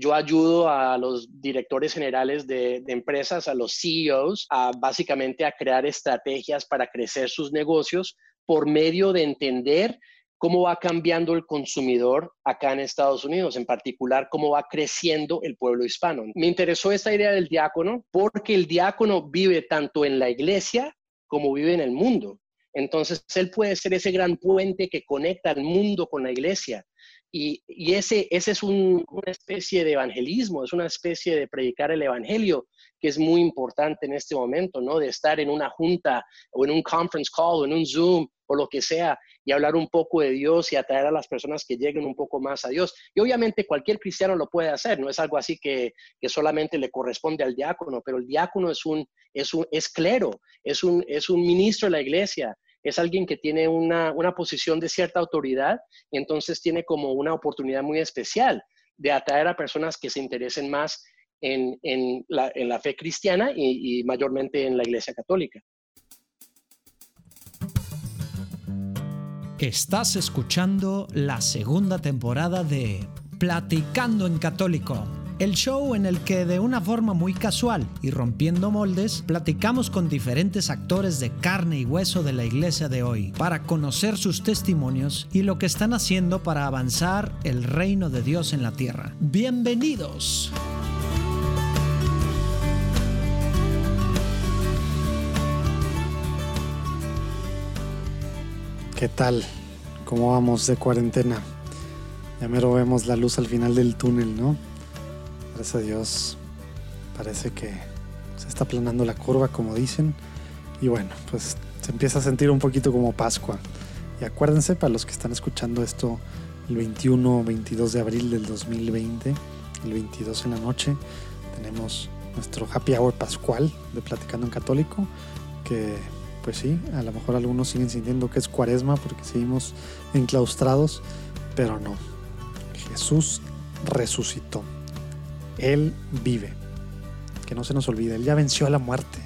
Yo ayudo a los directores generales de, empresas, a los CEOs, a básicamente a crear estrategias para crecer sus negocios por medio de entender cómo va cambiando el consumidor acá en Estados Unidos, en particular cómo va creciendo el pueblo hispano. Me interesó esta idea del diácono porque el diácono vive tanto en la iglesia como vive en el mundo. Entonces, él puede ser ese gran puente que conecta al mundo con la iglesia. Y, ese, ese es una especie de evangelismo, es una especie de predicar el evangelio que es muy importante en este momento, ¿no? De estar en una junta o en un conference call o en un Zoom o lo que sea y hablar un poco de Dios y atraer a las personas que lleguen un poco más a Dios. Y obviamente cualquier cristiano lo puede hacer, no es algo así que, que solamente le corresponde al diácono, pero el diácono es un, es un, es clero, es un, es un ministro de la iglesia, es alguien que tiene una, una posición de cierta autoridad y entonces tiene como una oportunidad muy especial de atraer a personas que se interesen más en, en, la, en la, fe cristiana y, y mayormente en la iglesia católica. Estás escuchando la segunda temporada de Platicando en Católico el show en el que de una forma muy casual y rompiendo moldes, platicamos con diferentes actores de carne y hueso de la iglesia de hoy para conocer sus testimonios y lo que están haciendo para avanzar el reino de Dios en la tierra. Bienvenidos. ¿Qué tal? ¿Cómo vamos de cuarentena? Ya mero vemos la luz al final del túnel, ¿no? Gracias a Dios parece que se está aplanando la curva, como dicen. Y bueno, pues se empieza a sentir un poquito como Pascua. Y acuérdense, para los que están escuchando esto el 21 o 22 de abril del 2020, el 22 en la noche, tenemos nuestro happy hour pascual de Platicando en Católico, que pues sí, a lo mejor algunos siguen sintiendo que es cuaresma porque seguimos enclaustrados, pero no. Jesús resucitó. Él vive. Que no se nos olvide, Él ya venció a la muerte.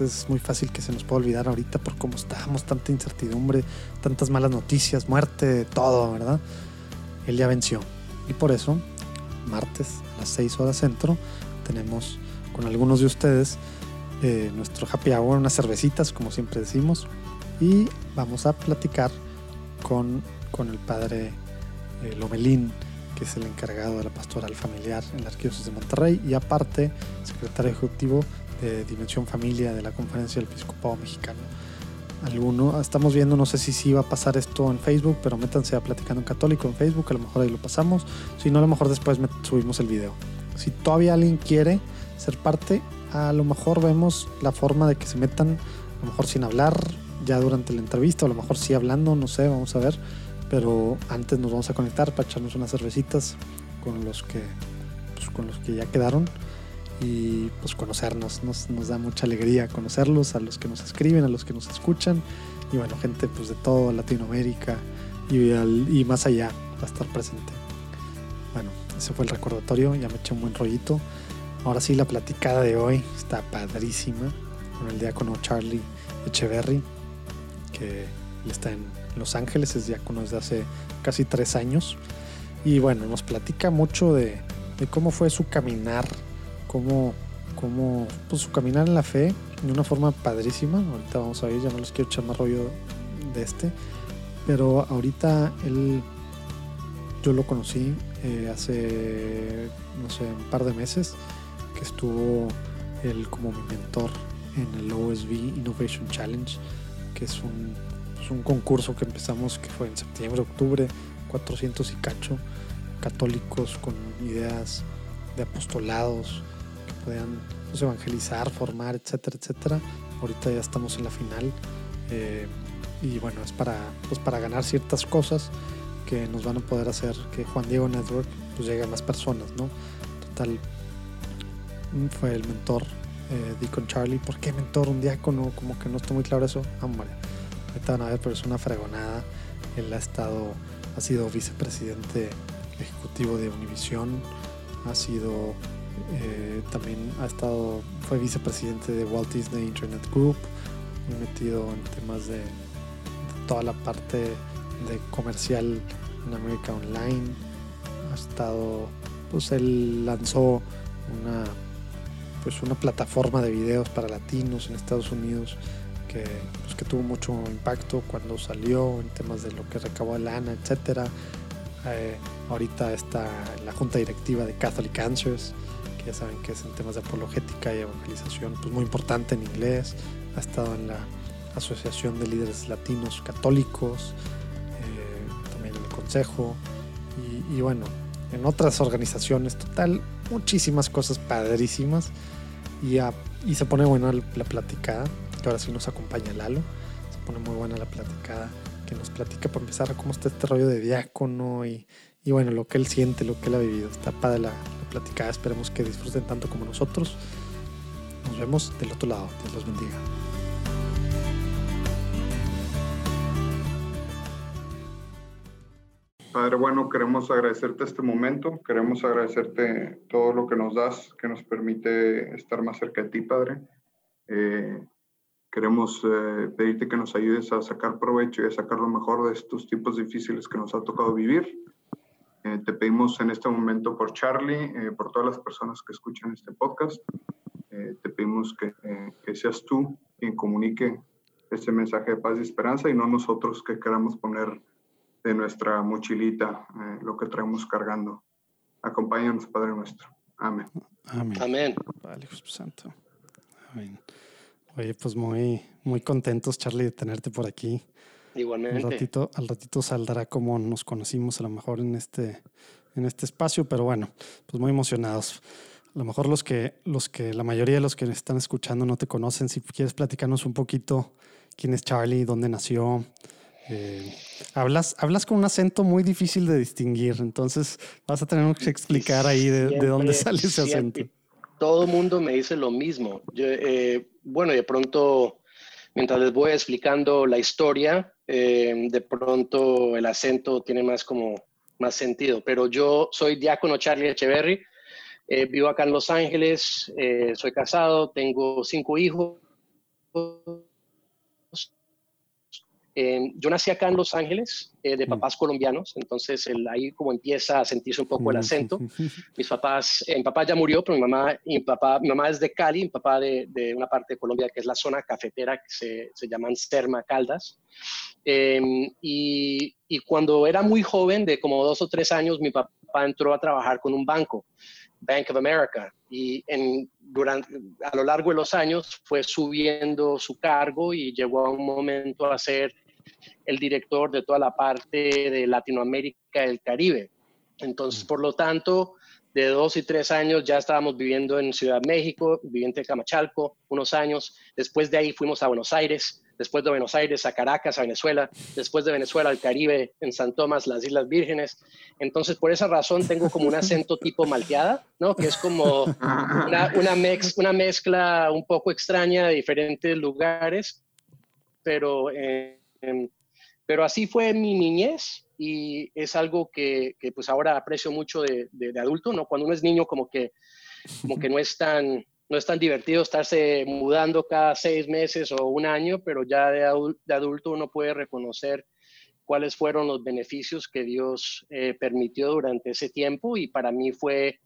es muy fácil que se nos pueda olvidar ahorita por cómo estamos, tanta incertidumbre, tantas malas noticias, muerte, todo, ¿verdad? Él ya venció. Y por eso, martes a las 6 horas centro, tenemos con algunos de ustedes eh, nuestro happy hour, unas cervecitas, como siempre decimos, y vamos a platicar con, con el padre eh, Lomelín que es el encargado de la pastoral familiar en la Arquidiócesis de Monterrey y aparte secretario ejecutivo de Dimensión Familia de la Conferencia del Episcopado Mexicano. Alguno, estamos viendo, no sé si sí va a pasar esto en Facebook, pero métanse a Platicando en Católico en Facebook, a lo mejor ahí lo pasamos. Si no, a lo mejor después subimos el video. Si todavía alguien quiere ser parte, a lo mejor vemos la forma de que se metan, a lo mejor sin hablar, ya durante la entrevista, a lo mejor sí hablando, no sé, vamos a ver pero antes nos vamos a conectar para echarnos unas cervecitas con los que, pues, con los que ya quedaron y pues conocernos. Nos, da mucha alegría conocerlos, a los que nos escriben, a los que nos escuchan y bueno, gente pues de toda Latinoamérica y, más allá va a estar presente. Bueno, ese fue el recordatorio, ya me eché un buen rollito. Ahora sí, la platicada de hoy está padrísima con el diácono Charlie Echeverry, que está en los Ángeles, es diácono desde hace casi tres años. Y bueno, nos platica mucho de, cómo fue su caminar, cómo, cómo pues, su caminar en la fe de una forma padrísima. Ahorita vamos a ver, ya no les quiero echar más rollo de este. Pero ahorita él, yo lo conocí eh, hace, no sé, un par de meses, que estuvo él como mi mentor en el OSB Innovation Challenge, que es un es un concurso que empezamos que fue en septiembre, octubre, 400 y cacho, católicos con ideas de apostolados que puedan pues, evangelizar, formar, etcétera, etcétera. Ahorita ya estamos en la final eh, y bueno, es para, pues, para ganar ciertas cosas que nos van a poder hacer que Juan Diego Network pues llegue a más personas, ¿no? Total, fue el mentor eh, Deacon Charlie. ¿Por qué mentor? Un diácono, como que no está muy claro eso. Hombre, ahorita van a ver, pero es una fregonada. Él ha estado, ha sido vicepresidente ejecutivo de Univision, ha sido eh, también ha estado, fue vicepresidente de Walt Disney Internet Group, metido en temas de, toda la parte de comercial en América Online, ha estado pues él lanzó una, pues una plataforma de videos para latinos en Estados Unidos que, que tuvo mucho impacto cuando salió en temas de lo que recabó lana, etcétera. Eh, ahorita está la junta directiva de Catholic Answers, que ya saben que es en temas de apologética y evangelización, pues muy importante en inglés. Ha estado en la Asociación de Líderes Latinos Católicos, eh, también en el Consejo, y, bueno, en otras organizaciones, total, muchísimas cosas padrísimas. Y, y se pone buena la platicada, ahora sí nos acompaña Lalo. Se pone muy buena la platicada, que nos platica por empezar cómo está este rollo de diácono y, y bueno, lo que él siente, lo que él ha vivido. Está padre la, la platicada, esperemos que disfruten tanto como nosotros. Nos vemos del otro lado. Dios los bendiga. Padre bueno, queremos agradecerte este momento, queremos agradecerte todo lo que nos das, que nos permite estar más cerca de ti, Padre. Eh, queremos eh, pedirte que nos ayudes a sacar provecho y a sacar lo mejor de estos tiempos difíciles que nos ha tocado vivir. Eh, te pedimos en este momento por Charlie, por todas las personas que escuchan este podcast. te pedimos que, que seas tú quien comunique este mensaje de paz y esperanza y no nosotros que queramos poner de nuestra mochilita, eh, lo que traemos cargando. Acompáñanos, Padre nuestro. Amén. Amén. Amén. Vale, Santo. Amén. Oye, pues muy, muy contentos, Charlie, de tenerte por aquí. Igualmente. Al ratito, al ratito saldrá como nos conocimos a lo mejor en este, en este espacio, pero bueno, pues muy emocionados. A lo mejor los que, los que, la mayoría de los que están escuchando no te conocen, si quieres platicarnos un poquito quién es Charlie, dónde nació, eh, hablas, hablas con un acento muy difícil de distinguir, entonces vas a tener que explicar ahí de, dónde sale ese acento. Todo mundo me dice lo mismo. Eh, bueno, de pronto, mientras les voy explicando la historia, eh, de pronto el acento tiene más como más sentido. Pero yo soy diácono Charlie Echeverry, vivo acá en Los Ángeles, soy casado, tengo cinco hijos eh, yo nací acá en Los Ángeles, eh, de mm. papás colombianos, entonces ahí como empieza a sentirse un poco el mm. acento. Mis papás, eh, mi papá ya murió, pero mi mamá, mi papá, mi mamá es de Cali, mi papá de, de una parte de Colombia que es la zona cafetera que se, se llaman Serma Caldas. Em, y, y, cuando era muy joven, de como dos o tres años, mi papá entró a trabajar con un banco. Bank of America y en, durante, a lo largo de los años fue subiendo su cargo y llegó a un momento a ser el director de toda la parte de Latinoamérica y el Caribe. Entonces, mm. por lo tanto, de dos y tres años ya estábamos viviendo en Ciudad de México, viviendo en Camachalco, unos años. Después de ahí fuimos a Buenos Aires, después de Buenos Aires a Caracas, a Venezuela, después de Venezuela al Caribe, en San Tomás, las Islas Vírgenes. Entonces, por esa razón tengo como un acento tipo malteada, ¿no? Que es como una, una, una mezcla un poco extraña de diferentes lugares, pero... Eh, pero así fue mi niñez y es algo que, pues ahora aprecio mucho de, adulto, ¿no? Cuando uno es niño como que, como que no, es tan, no es tan divertido estarse mudando cada seis meses o un año, pero ya de, de adulto uno puede reconocer cuáles fueron los beneficios que Dios eh, permitió durante ese tiempo y para mí fue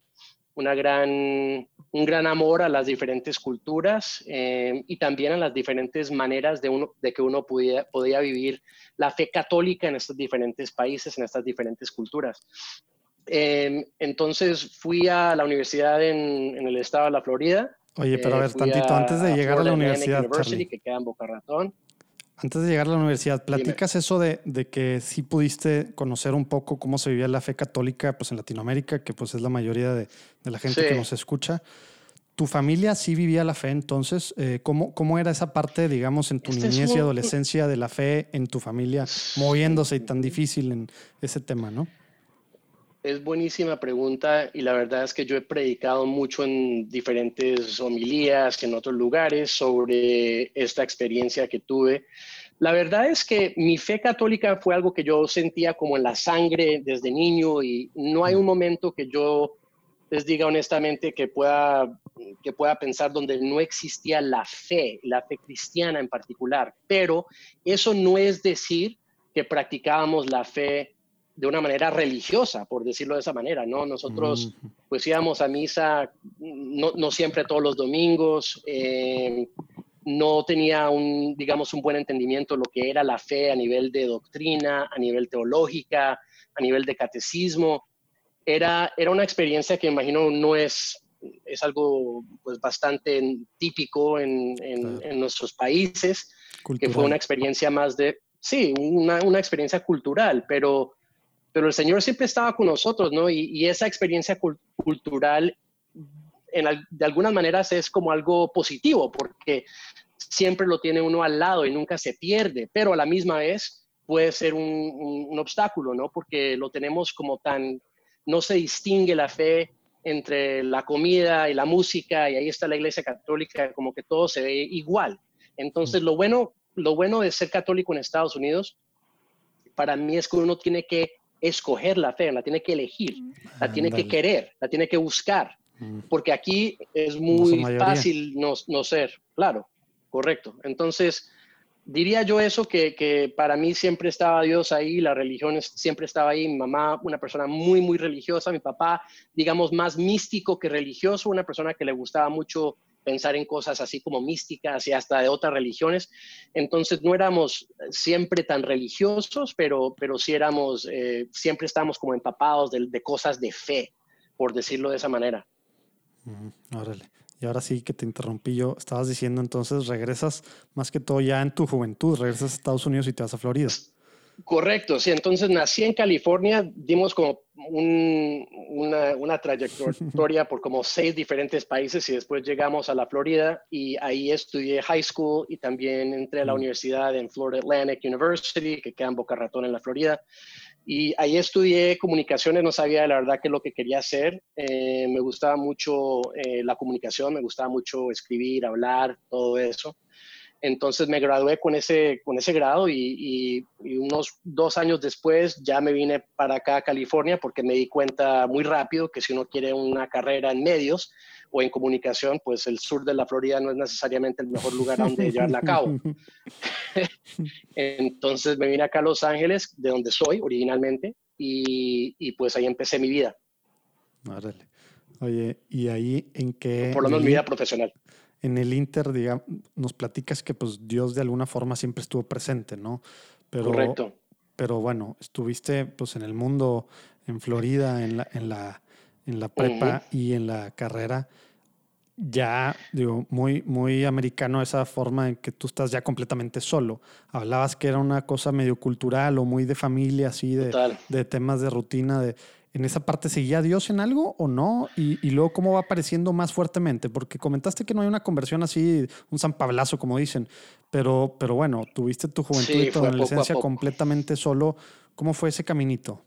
una gran, un gran amor a las diferentes culturas eh, y también a las diferentes maneras de, uno, de que uno podía, podía vivir la fe católica en estos diferentes países, en estas diferentes culturas. Eh, entonces fui a la universidad en, en, el estado de la Florida. Oye, pero a ver, tantito, antes de llegar a la universidad. University, que queda en Boca Ratón. Antes de llegar a la universidad, platicas eso de, de, que sí pudiste conocer un poco cómo se vivía la fe católica pues, en Latinoamérica, que pues es la mayoría de, de la gente que nos escucha. ¿Tu familia sí vivía la fe entonces? Eh, ¿cómo, ¿Cómo era esa parte, digamos, en tu este niñez y adolescencia de la fe en tu familia moviéndose y tan difícil en ese tema, no? Es buenísima pregunta y la verdad es que yo he predicado mucho en diferentes homilías, en otros lugares sobre esta experiencia que tuve. La verdad es que mi fe católica fue algo que yo sentía como en la sangre desde niño y no hay un momento que yo les diga honestamente que pueda, que pueda pensar donde no existía la fe, la fe cristiana en particular. Pero eso no es decir que practicábamos la fe de una manera religiosa, por decirlo de esa manera, ¿no? Nosotros pues íbamos a misa no, no siempre todos los domingos, eh, no tenía un, digamos, un buen entendimiento de lo que era la fe a nivel de doctrina, a nivel teológica, a nivel de catecismo. Era, era una experiencia que imagino no es, es algo pues, bastante típico en, en, nuestros países, que fue una experiencia más de, sí, una, una, experiencia cultural, pero, pero el Señor siempre estaba con nosotros, ¿no? Y, esa experiencia cultural de algunas maneras es como algo positivo, porque siempre lo tiene uno al lado y nunca se pierde, pero a la misma vez puede ser un, obstáculo, ¿no? Porque lo tenemos como tan, no se distingue la fe entre la comida y la música, y ahí está la iglesia católica, como que todo se ve igual. Entonces, lo bueno, lo bueno de ser católico en Estados Unidos, para mí es que uno tiene que escoger la fe, la tiene que elegir, la tiene que querer, la tiene que buscar. Mm. porque aquí es muy fácil no, no, ser, claro, correcto. Entonces, diría yo eso, que, que, para mí siempre estaba Dios ahí, la religión siempre estaba ahí, mi mamá, una persona muy, muy religiosa, mi papá, digamos, más místico que religioso, una persona que le gustaba mucho pensar en cosas así como místicas y hasta de otras religiones. Entonces no éramos siempre tan religiosos, pero, pero sí éramos, eh, siempre estábamos como empapados de, de, cosas de fe, por decirlo de esa manera. Órale. Y ahora sí que te interrumpí yo. Estabas diciendo entonces regresas más que todo ya en tu juventud, regresas a Estados Unidos y te vas a Florida. Correcto, sí. Entonces nací en California, dimos como una, una, trayectoria por como seis diferentes países y después llegamos a la Florida y ahí estudié high school y también entré a la universidad en Florida Atlantic University, que queda en Boca Ratón en la Florida. Y ahí estudié comunicaciones, no sabía la verdad qué es lo que quería hacer. Eh, me gustaba mucho eh, la comunicación, me gustaba mucho escribir, hablar, todo eso. Entonces me gradué con ese, con ese grado y, unos dos años después ya me vine para acá a California porque me di cuenta muy rápido que si uno quiere una carrera en medios o en comunicación, pues el sur de la Florida no es necesariamente el mejor lugar donde llevarla a cabo. Entonces me vine acá a Los Ángeles, de donde soy originalmente, y, pues ahí empecé mi vida. Oye, ¿y ahí en qué? Por lo menos mi vida profesional en el Inter, digamos, nos platicas que pues Dios de alguna forma siempre estuvo presente, ¿no? Pero, Correcto. Pero bueno, estuviste pues en el mundo, en Florida, en la, en la, en la prepa y en la carrera. Ya, digo, muy, muy americano esa forma en que tú estás ya completamente solo. Hablabas que era una cosa medio cultural o muy de familia, así, de, de temas de rutina, de en esa parte seguía Dios en algo o no? Y, luego cómo va apareciendo más fuertemente, porque comentaste que no hay una conversión así, un San Pablazo, como dicen, pero, pero bueno, tuviste tu juventud y tu adolescencia completamente solo. ¿Cómo fue ese caminito?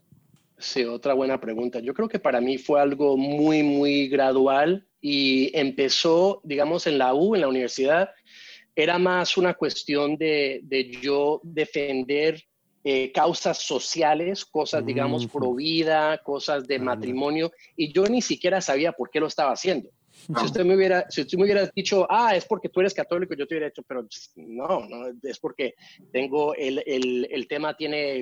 Sí, otra buena pregunta. Yo creo que para mí fue algo muy, muy gradual y empezó, digamos, en la U, en la universidad, era más una cuestión de, de yo defender eh, causas sociales, cosas, digamos, pro vida, cosas de matrimonio, y yo ni siquiera sabía por qué lo estaba haciendo. Si usted me hubiera, si usted me hubiera dicho, ah, es porque tú eres católico, yo te hubiera dicho, pero no, no, es porque tengo el, el, el tema tiene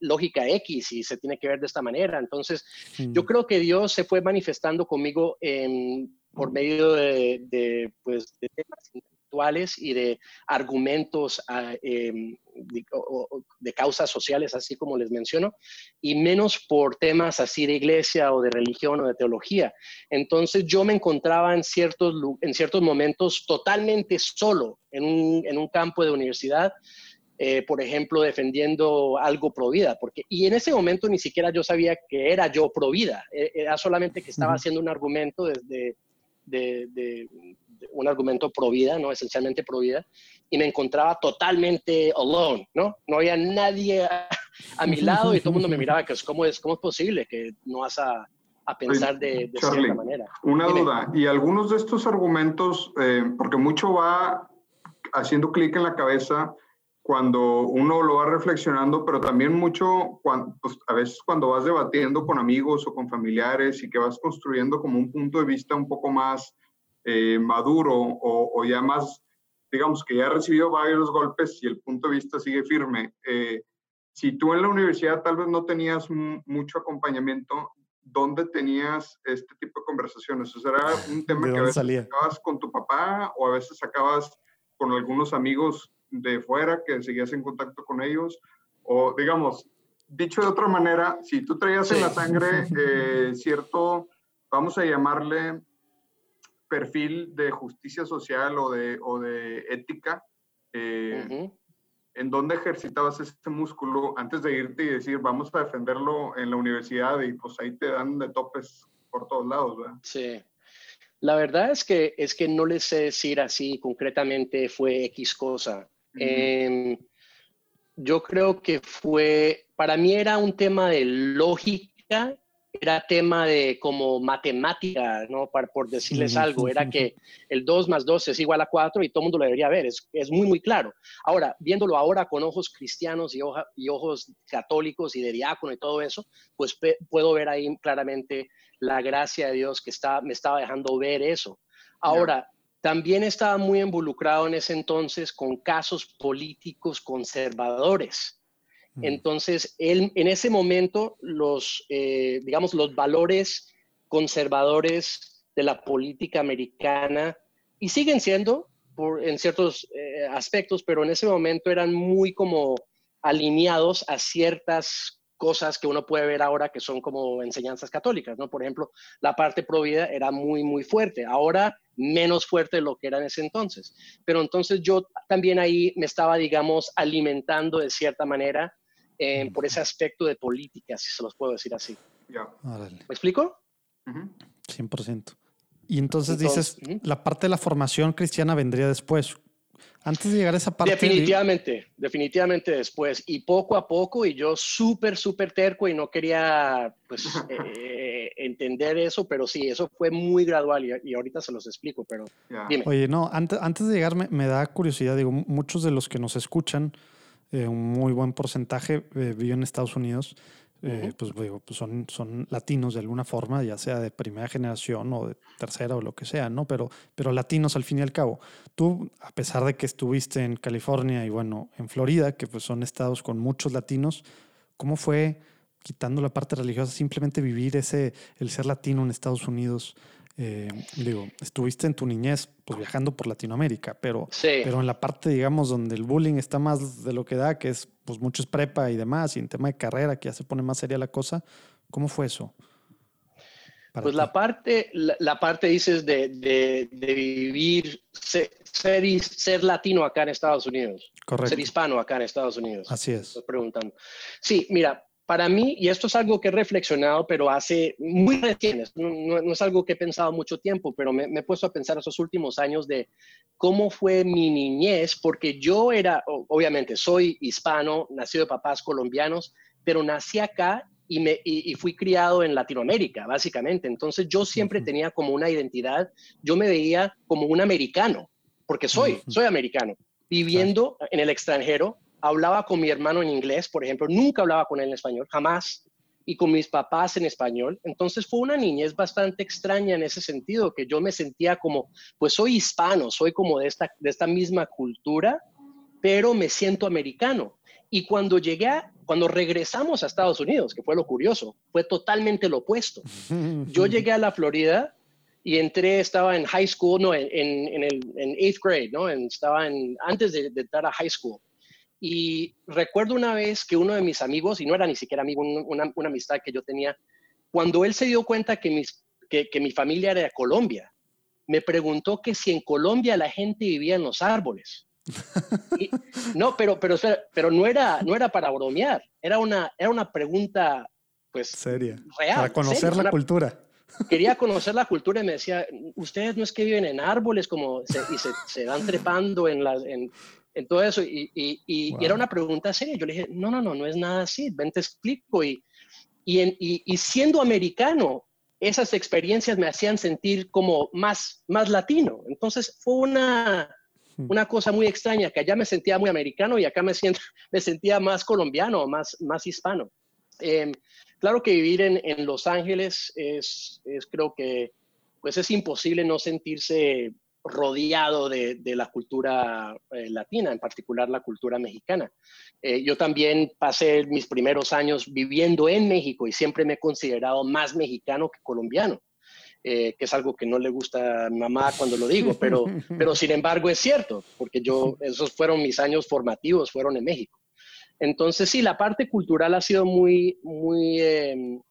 lógica X y se tiene que ver de esta manera. Entonces, yo creo que Dios se fue manifestando conmigo por medio de, de, pues, de temas y de argumentos ah, em, de, causas sociales, así como les menciono, y menos por temas así de iglesia o de religión o de teología. Entonces yo me encontraba en ciertos, en ciertos momentos totalmente solo en un, en un campo de universidad. Eh, por ejemplo, defendiendo algo pro vida, porque, y en ese momento ni siquiera yo sabía que era yo pro vida, e, era solamente que estaba haciendo un argumento desde, de, un argumento pro vida, ¿no? Esencialmente pro vida, y me encontraba totalmente alone, ¿no? No había nadie a, mi lado y todo el mundo me miraba, que es, ¿cómo, es, ¿cómo es posible que no vas a, a pensar de, de cierta manera? Una duda, y algunos de estos argumentos, eh, porque mucho va haciendo clic en la cabeza cuando uno lo va reflexionando, pero también mucho, cuando, pues, a veces cuando vas debatiendo con amigos o con familiares y que vas construyendo como un punto de vista un poco más eh, maduro o, ya más, digamos que ya ha recibido varios golpes y el punto de vista sigue firme, eh, si tú en la universidad tal vez no tenías mucho acompañamiento, ¿dónde tenías este tipo de conversaciones? O sea, era un tema que a veces sacabas con tu papá o a veces sacabas con algunos amigos de fuera que seguías en contacto con ellos. O digamos, dicho de otra manera, si tú traías en la sangre eh, cierto, vamos a llamarle perfil de justicia social o de, o de ética, eh, ¿en dónde ejercitabas este músculo antes de irte y decir, vamos a defenderlo en la universidad y pues ahí te dan de topes por todos lados, ¿verdad? Sí. La verdad es que, es que no les sé decir así concretamente fue X cosa. Em, yo creo que fue, para mí era un tema de lógica era tema de como matemática, ¿no? por decirles algo, era que el 2 más 2 es igual a 4 y todo el mundo lo debería ver, es, es muy, muy claro. Ahora, viéndolo ahora con ojos cristianos y, y ojos católicos y de diácono y todo eso, pues puedo ver ahí claramente la gracia de Dios que está, me estaba dejando ver eso. Ahora, también estaba muy involucrado en ese entonces con casos políticos conservadores. Entonces, él, en ese momento, los, eh, digamos, los valores conservadores de la política americana, y siguen siendo por, en ciertos eh, aspectos, pero en ese momento eran muy como alineados a ciertas cosas que uno puede ver ahora que son como enseñanzas católicas, ¿no? Por ejemplo, la parte provida era muy, muy fuerte, ahora menos fuerte de lo que era en ese entonces. Pero entonces yo también ahí me estaba, digamos, alimentando de cierta manera eh, por ese aspecto de política, si se los puedo decir así. ¿Me explico? 100%. Y entonces, dices, la parte de la formación cristiana vendría después. Antes de llegar a esa parte. Definitivamente, definitivamente después. Y poco a poco, y yo súper, súper terco y no quería pues, eh, entender eso, pero sí, eso fue muy gradual y, ahorita se los explico, pero dime. Oye, no, antes, antes de llegar me, me, da curiosidad, digo, muchos de los que nos escuchan eh, un muy buen porcentaje eh, vive en Estados Unidos. Eh, pues, digo, pues son, son latinos de alguna forma, ya sea de primera generación o de tercera o lo que sea, ¿no? Pero, pero latinos al fin y al cabo. Tú, a pesar de que estuviste en California y bueno, en Florida, que pues son estados con muchos latinos, ¿cómo fue, quitando la parte religiosa, simplemente vivir ese, el ser latino en Estados Unidos? Eh, digo, estuviste en tu niñez pues viajando por Latinoamérica, pero, pero en la parte, digamos, donde el bullying está más de lo que da, que es pues mucho es prepa y demás, y en tema de carrera, que ya se pone más seria la cosa, ¿cómo fue eso? Pues la parte, la, parte dices de, de, vivir, ser, ser, latino acá en Estados Unidos. Correcto. Ser hispano acá en Estados Unidos. Así es. Estoy preguntando. Sí, mira, para mí, y esto es algo que he reflexionado, pero hace muy recién, no, es algo que he pensado mucho tiempo, pero me, he puesto a pensar esos últimos años de cómo fue mi niñez, porque yo era, obviamente, soy hispano, nacido de papás colombianos, pero nací acá y, me, y, fui criado en Latinoamérica, básicamente. Entonces yo siempre tenía como una identidad, yo me veía como un americano, porque soy, soy americano, viviendo en el extranjero, hablaba con mi hermano en inglés, por ejemplo, nunca hablaba con él en español, jamás, y con mis papás en español. Entonces fue una niñez bastante extraña en ese sentido, que yo me sentía como, pues soy hispano, soy como de esta, de esta misma cultura, pero me siento americano. Y cuando llegué, cuando regresamos a Estados Unidos, que fue lo curioso, fue totalmente lo opuesto. Yo llegué a la Florida y entré, estaba en high school, no, en, en, el en eighth grade, ¿no? estaba en, antes de, de entrar a high school. Y recuerdo una vez que uno de mis amigos, y no era ni siquiera amigo, una, una amistad que yo tenía, cuando él se dio cuenta que, mis, que, que mi familia era de Colombia, me preguntó que si en Colombia la gente vivía en los árboles. no, pero, pero, pero no, era, no era para bromear, era una, era una pregunta pues seria. Real, para conocer la cultura. Quería conocer la cultura y me decía, ustedes no es que viven en árboles como y se, se van trepando en, las, en, en todo eso. Y, y, era una pregunta seria. Yo le dije, no, no, no, no es nada así, ven, te explico. Y, y, siendo americano, esas experiencias me hacían sentir como más, más latino. Entonces fue una, hmm. una cosa muy extraña, que allá me sentía muy americano y acá me, siento, me sentía más colombiano, más, más hispano. Em, claro que vivir en, en Los Ángeles es, es, creo que, pues es imposible no sentirse rodeado de, la cultura eh, latina, en particular la cultura mexicana. Eh, yo también pasé mis primeros años viviendo en México y siempre me he considerado más mexicano que colombiano. que es algo que no le gusta a mamá cuando lo digo, pero, pero sin embargo es cierto, porque yo, esos fueron mis años formativos, fueron en México. Entonces, sí, la parte cultural ha sido muy, muy, em,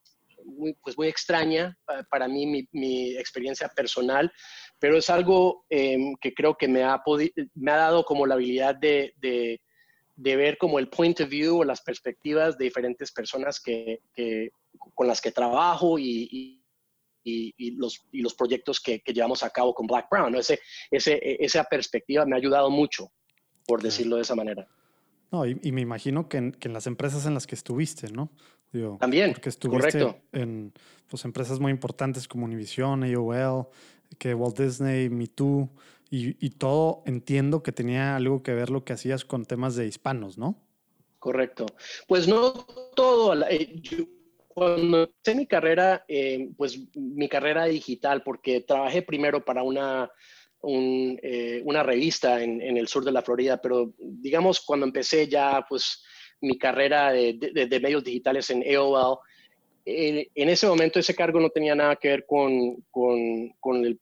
muy, pues muy extraña para mí, mi, experiencia personal, pero es algo em, que creo que me ha, me ha dado como la habilidad de, de, ver como el point of view o las perspectivas de diferentes personas que, que con las que trabajo y, y, y, los, y los proyectos que, que, llevamos a cabo con Black Brown. Ese, ese, esa perspectiva me ha ayudado mucho, por decirlo de esa manera. No, y, me imagino que en, que en, las empresas en las que estuviste, ¿no? También, porque estuviste en pues, empresas muy importantes como Univision, AOL, que Walt Disney, Me Too, y, y, todo entiendo que tenía algo que ver lo que hacías con temas de hispanos, ¿no? Correcto. Pues no todo. Eh, cuando empecé mi carrera, eh, pues mi carrera digital, porque trabajé primero para una eh, una revista en, el sur de la Florida, pero digamos cuando empecé ya pues mi carrera de, medios digitales en AOL, eh, en ese momento ese cargo no tenía nada que ver con, con,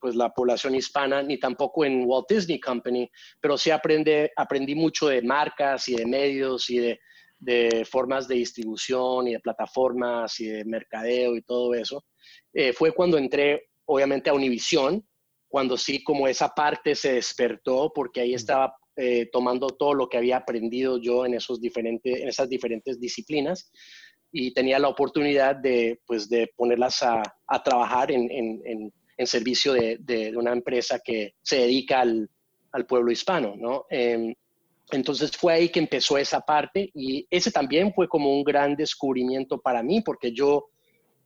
pues, la población hispana, ni tampoco en Walt Disney Company, pero sí aprende, aprendí mucho de marcas y de medios y de, de formas de distribución y de plataformas y de mercadeo y todo eso. Eh, fue cuando entré obviamente a Univision, cuando sí como esa parte se despertó, porque ahí estaba eh, tomando todo lo que había aprendido yo en, esos diferentes, en esas diferentes disciplinas y tenía la oportunidad de, pues, de ponerlas a, a trabajar en, en, en servicio de, de, una empresa que se dedica al, al pueblo hispano, ¿no? Em, entonces fue ahí que empezó esa parte y ese también fue como un gran descubrimiento para mí, porque yo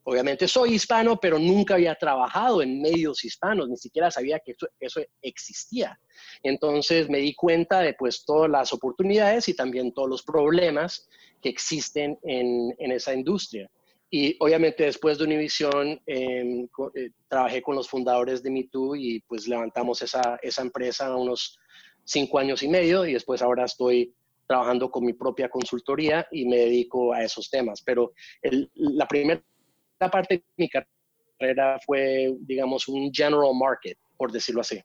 obviamente soy hispano, pero nunca había trabajado en medios hispanos, ni siquiera sabía que eso, existía. Entonces me di cuenta de pues todas las oportunidades y también todos los problemas que existen en, esa industria. Y obviamente después de Univision em, eh, trabajé con los fundadores de MeToo y pues levantamos esa, esa empresa unos cinco años y medio y después ahora estoy trabajando con mi propia consultoría y me dedico a esos temas. Pero la primera parte de mi carrera fue, digamos, un general market, por decirlo así.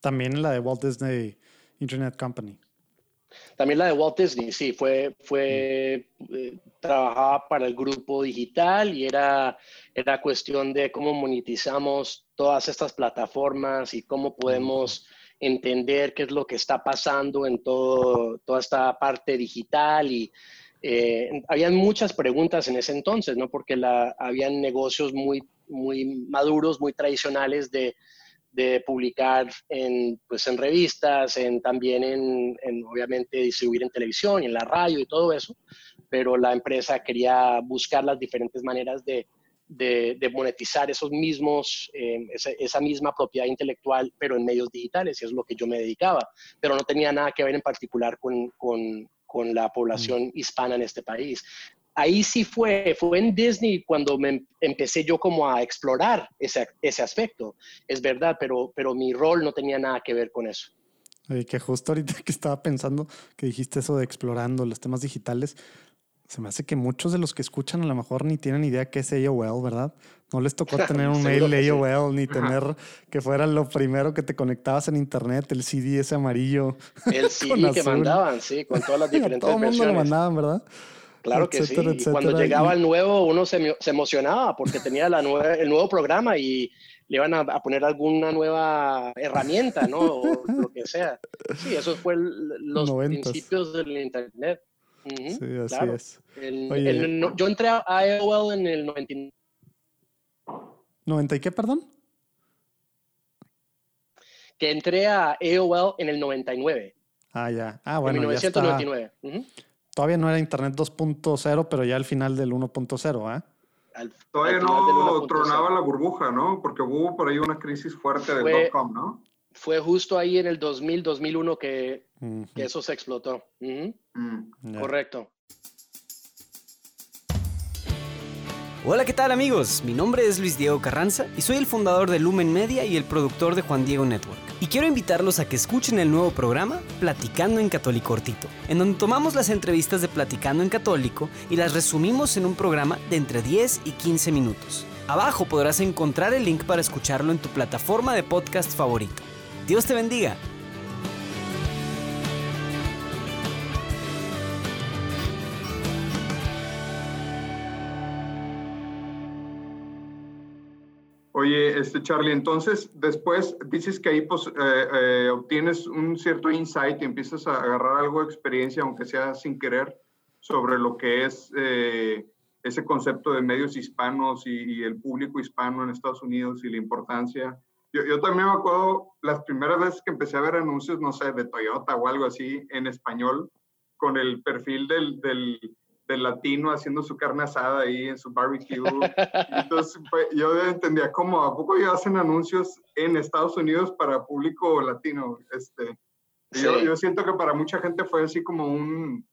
También la de Walt Disney Internet Company. También la de Walt Disney, sí, fue, fue eh, trabajaba para el grupo digital y era, era cuestión de cómo monetizamos todas estas plataformas y cómo podemos entender qué es lo que está pasando en todo, toda esta parte digital y eh, habían muchas preguntas en ese entonces, ¿no? Porque la, habían negocios muy, muy maduros, muy tradicionales de, de publicar en, pues, en revistas, en, también en, en, obviamente, distribuir en televisión y en la radio y todo eso, pero la empresa quería buscar las diferentes maneras de, de, de monetizar esos mismos, eh, esa, esa, misma propiedad intelectual, pero en medios digitales, y es lo que yo me dedicaba, pero no tenía nada que ver en particular con, con, con la población mm. hispana en este país. Ahí sí fue, fue en Disney cuando me empecé yo como a explorar ese, ese aspecto, es verdad, pero, pero mi rol no tenía nada que ver con eso. Y que justo ahorita que estaba pensando que dijiste eso de explorando los temas digitales, se me hace que muchos de los que escuchan a lo mejor ni tienen idea qué es AOL, ¿verdad? No les tocó tener un mail AOL ni tener que fuera lo primero que te conectabas en internet, el CD ese amarillo. El CD que mandaban, sí, con todas las diferentes Todo el mundo lo mandaban, ¿verdad? Claro que sí. cuando llegaba el nuevo, uno se, se emocionaba porque tenía la nueva, el nuevo programa y le iban a, poner alguna nueva herramienta, ¿no? O lo que sea. Sí, eso fue los principios del Internet sí, así es. yo entré a AOL en el 99. ¿90 y qué, perdón? Que entré a AOL en el 99. Ah, ya. Ah, bueno. En 1999. Todavía no era Internet 2.0, pero ya al final del 1.0, ¿ah? Todavía no tronaba la burbuja, ¿no? Porque hubo por ahí una crisis fuerte del .com, ¿no? Fue justo ahí en el 2000, 2001 que, que eso se explotó. Mm. Correcto. Hola, ¿qué tal amigos? Mi nombre es Luis Diego Carranza y soy el fundador de Lumen Media y el productor de Juan Diego Network. Y quiero invitarlos a que escuchen el nuevo programa Platicando en Católico Cortito, en donde tomamos las entrevistas de Platicando en Católico y las resumimos en un programa de entre 10 y 15 minutos. Abajo podrás encontrar el link para escucharlo en tu plataforma de podcast favorito. Dios te bendiga. Oye, este Charlie, entonces después dices que ahí pues, eh, eh, obtienes un cierto insight y empiezas a agarrar algo de experiencia, aunque sea sin querer, sobre lo que es eh, ese concepto de medios hispanos y, el público hispano en Estados Unidos y la importancia. Yo, yo, también me acuerdo las primeras veces que empecé a ver anuncios, no sé, de Toyota o algo así en español, con el perfil del, del del latino haciendo su carne asada ahí en su barbecue. Entonces pues, yo entendía cómo a poco ya hacen anuncios en Estados Unidos para público latino. Este, yo, yo, siento que para mucha gente fue así como un...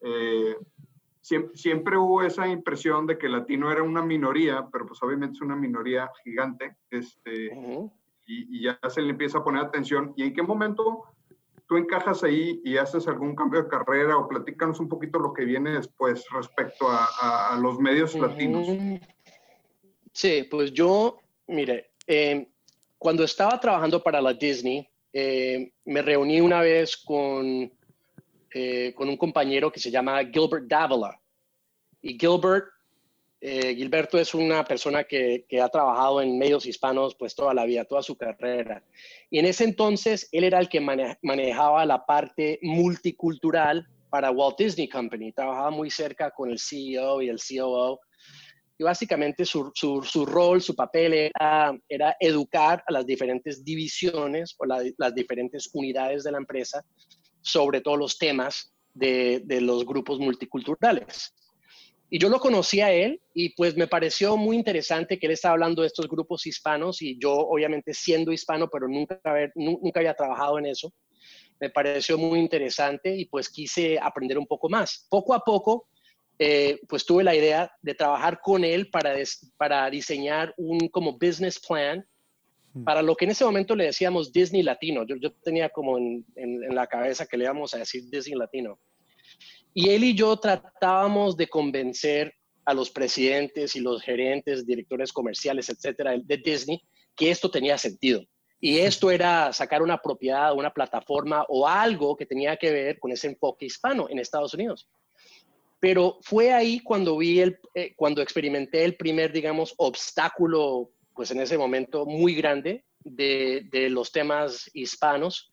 Eh, siempre, siempre, hubo esa impresión de que el latino era una minoría, pero pues obviamente es una minoría gigante. Este, y, y, ya se le empieza a poner atención. ¿Y en qué momento tú encajas ahí y haces algún cambio de carrera o platícanos un poquito lo que viene después respecto a, los medios latinos. Sí, pues yo, mire, eh, cuando estaba trabajando para la Disney, eh, me reuní una vez con, eh, con un compañero que se llama Gilbert Davila. Y Gilbert eh, Gilberto es una persona que, ha trabajado en medios hispanos pues toda la vida, toda su carrera. Y en ese entonces él era el que manejaba la parte multicultural para Walt Disney Company. Trabajaba muy cerca con el CEO y el COO. Y básicamente su, rol, su papel era, educar a las diferentes divisiones o las diferentes unidades de la empresa sobre todos los temas de los grupos multiculturales. Y yo lo conocí a él y pues me pareció muy interesante que él estaba hablando de estos grupos hispanos y yo obviamente siendo hispano, pero nunca, nunca había trabajado en eso. Me pareció muy interesante y pues quise aprender un poco más. Poco a poco, eh, pues tuve la idea de trabajar con él para, para diseñar un como business plan hmm. para lo que en ese momento le decíamos Disney Latino. Yo, yo tenía como en, en la cabeza que le íbamos a decir Disney Latino. Y él y yo tratábamos de convencer a los presidentes y los gerentes, directores comerciales, etcétera, de Disney, que esto tenía sentido. Y esto era sacar una propiedad, una plataforma o algo que tenía que ver con ese enfoque hispano en Estados Unidos. Pero fue ahí cuando vi el, eh, cuando experimenté el primer, digamos, obstáculo, pues en ese momento muy grande de, de los temas hispanos.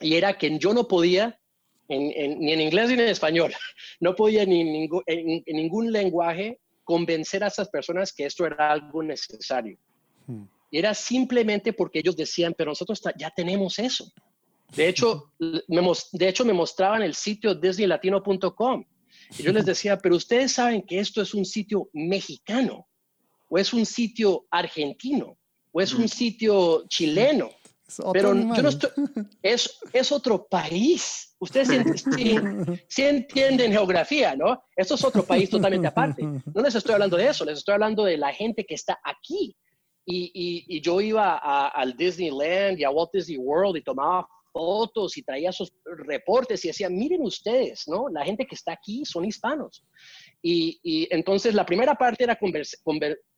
Y era que yo no podía ni en inglés ni en español. No podía ni en, ningún lenguaje convencer a esas personas que esto era algo necesario. Hmm. Era simplemente porque ellos decían, pero nosotros ya tenemos eso. De hecho, me, de hecho, me mostraban el sitio disneylatino.com. Y yo les decía, pero ustedes saben que esto es un sitio mexicano, o es un sitio argentino, o es un hmm. sitio chileno. Pero yo no estoy, es, es otro país. Ustedes sí, entienden geografía, ¿no? Esto es otro país totalmente aparte. No les estoy hablando de eso, les estoy hablando de la gente que está aquí. Y, y, yo iba al Disneyland y a Walt Disney World y tomaba fotos y traía sus reportes y decía, miren ustedes, ¿no? La gente que está aquí son hispanos. Y, entonces la primera parte era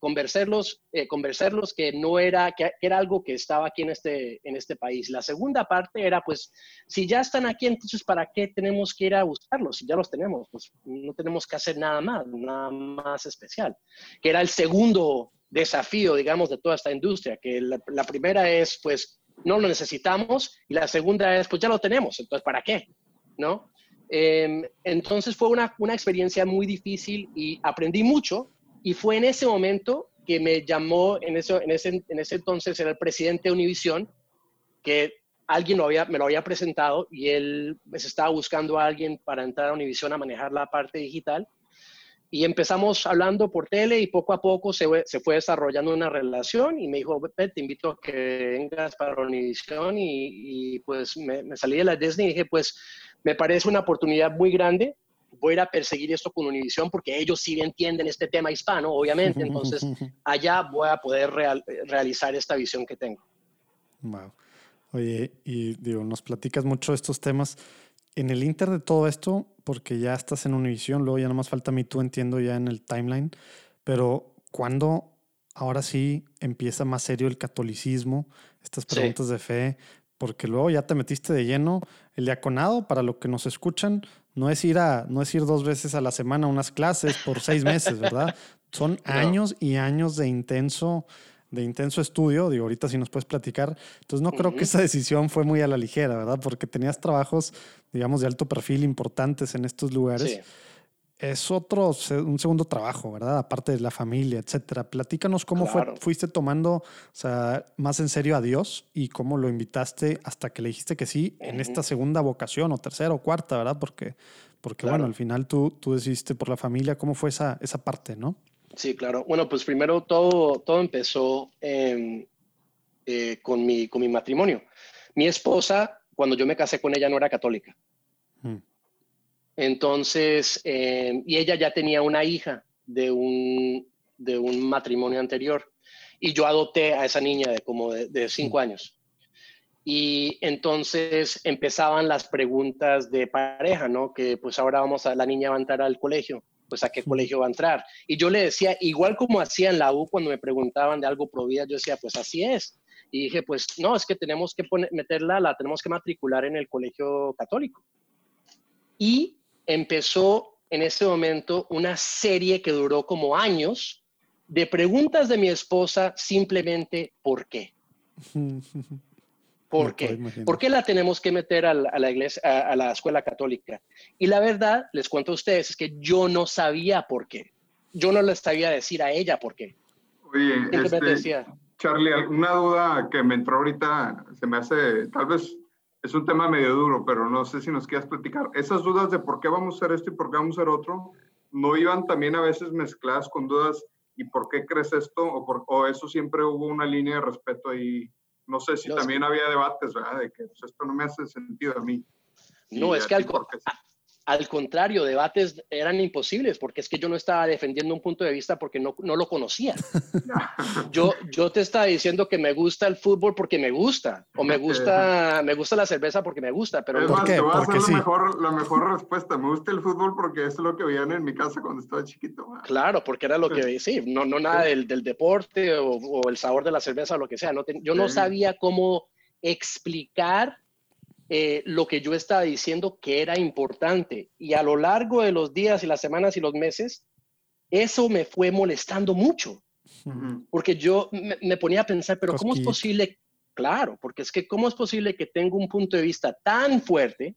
convencerlos, eh, convencerlos que no era, que, era algo que estaba aquí en este, en este país. La segunda parte era, pues, si ya están aquí, entonces, ¿para qué tenemos que ir a buscarlos? Si ya los tenemos, pues no tenemos que hacer nada más, nada más especial. Que era el segundo desafío, digamos, de toda esta industria, que la, la primera es, pues, no lo necesitamos, y la segunda es, pues ya lo tenemos, entonces, ¿para qué? ¿No? Em, entonces fue una, una, experiencia muy difícil y aprendí mucho y fue en ese momento que me llamó, en, eso, en, ese, en ese entonces era el presidente de Univision, que alguien lo había, me lo había presentado y él pues, estaba buscando a alguien para entrar a Univision a manejar la parte digital. Y empezamos hablando por tele y poco a poco se, se fue desarrollando una relación y me dijo, te invito a que vengas para Univision y, y pues me, me, salí de la Disney y dije, pues me parece una oportunidad muy grande voy a ir a perseguir esto con Univision porque ellos sí entienden este tema hispano, obviamente, entonces allá voy a poder realizar esta visión que tengo. Wow. Oye, y digo, nos platicas mucho estos temas. En el inter de todo esto, porque ya estás en Univision, luego ya nada más falta a mí, tú entiendo ya en el timeline, pero ¿cuándo ahora sí empieza más serio el catolicismo, estas preguntas de fe? Porque luego ya te metiste de lleno. El diaconado, para lo que nos escuchan, no es ir a, no es ir dos veces a la semana a unas clases por seis meses, ¿verdad? Son años y años de intenso de intenso estudio, digo, ahorita si nos puedes platicar. Entonces no creo que esa decisión fue muy a la ligera, ¿verdad? Porque tenías trabajos, digamos, de alto perfil importantes en estos lugares. Es otro, un segundo trabajo, ¿verdad? Aparte de la familia, etcétera. Platícanos cómo fue, fuiste tomando, o sea, más en serio a Dios y cómo lo invitaste hasta que le dijiste que sí en esta segunda vocación o tercera o cuarta, ¿verdad? Porque, porque bueno, al final tú, tú decidiste por la familia, ¿cómo fue esa, esa parte, no? Sí, claro. Bueno, pues primero todo, todo empezó eh, con, mi, con mi matrimonio. Mi esposa, cuando yo me casé con ella, no era católica. Entonces, em, y ella ya tenía una hija de un, de un matrimonio anterior. Y yo adopté a esa niña de como de, cinco años. Y entonces empezaban las preguntas de pareja, ¿no? Que pues ahora vamos a, la niña va a entrar al colegio pues a qué colegio va a entrar. Y yo le decía, igual como hacía en la U cuando me preguntaban de algo pro vida, yo decía, pues así es. Y dije, pues no, es que tenemos que meterla, la tenemos que matricular en el colegio católico. Y empezó en ese momento una serie que duró como años de preguntas de mi esposa simplemente ¿por qué? ¿Por qué? ¿Por qué la tenemos que meter a la, iglesia, a, la escuela católica? Y la verdad, les cuento a ustedes, es que yo no sabía por qué. Yo no les sabía decir a ella por qué. Oye, este, Charlie, una duda que me entró ahorita, se me hace, tal vez es un tema medio duro, pero no sé si nos quieras platicar. Esas dudas de por qué vamos a hacer esto y por qué vamos a hacer otro, ¿no iban también a veces mezcladas con dudas y por qué crees esto? ¿O, por, o eso siempre hubo una línea de respeto ahí? No sé si también había debates, ¿verdad? De que pues, esto no me hace sentido a mí. No, es que al, al contrario, debates eran imposibles porque es que yo no estaba defendiendo un punto de vista porque no, no lo conocía. yo, yo te estaba diciendo que me gusta el fútbol porque me gusta, o me gusta, me gusta la cerveza porque me gusta, pero... Es más, te voy a hacer la, mejor, la mejor respuesta. Me gusta el fútbol porque es lo que veían en mi casa cuando estaba chiquito. Claro, porque era lo que... Sí, no, no nada del, del, deporte o, el sabor de la cerveza o lo que sea. No yo no sabía cómo explicar eh, lo que yo estaba diciendo que era importante. Y a lo largo de los días y las semanas y los meses, eso me fue molestando mucho. Porque yo me, ponía a pensar, pero ¿cómo es posible? Claro, porque es que ¿cómo es posible que tenga un punto de vista tan fuerte,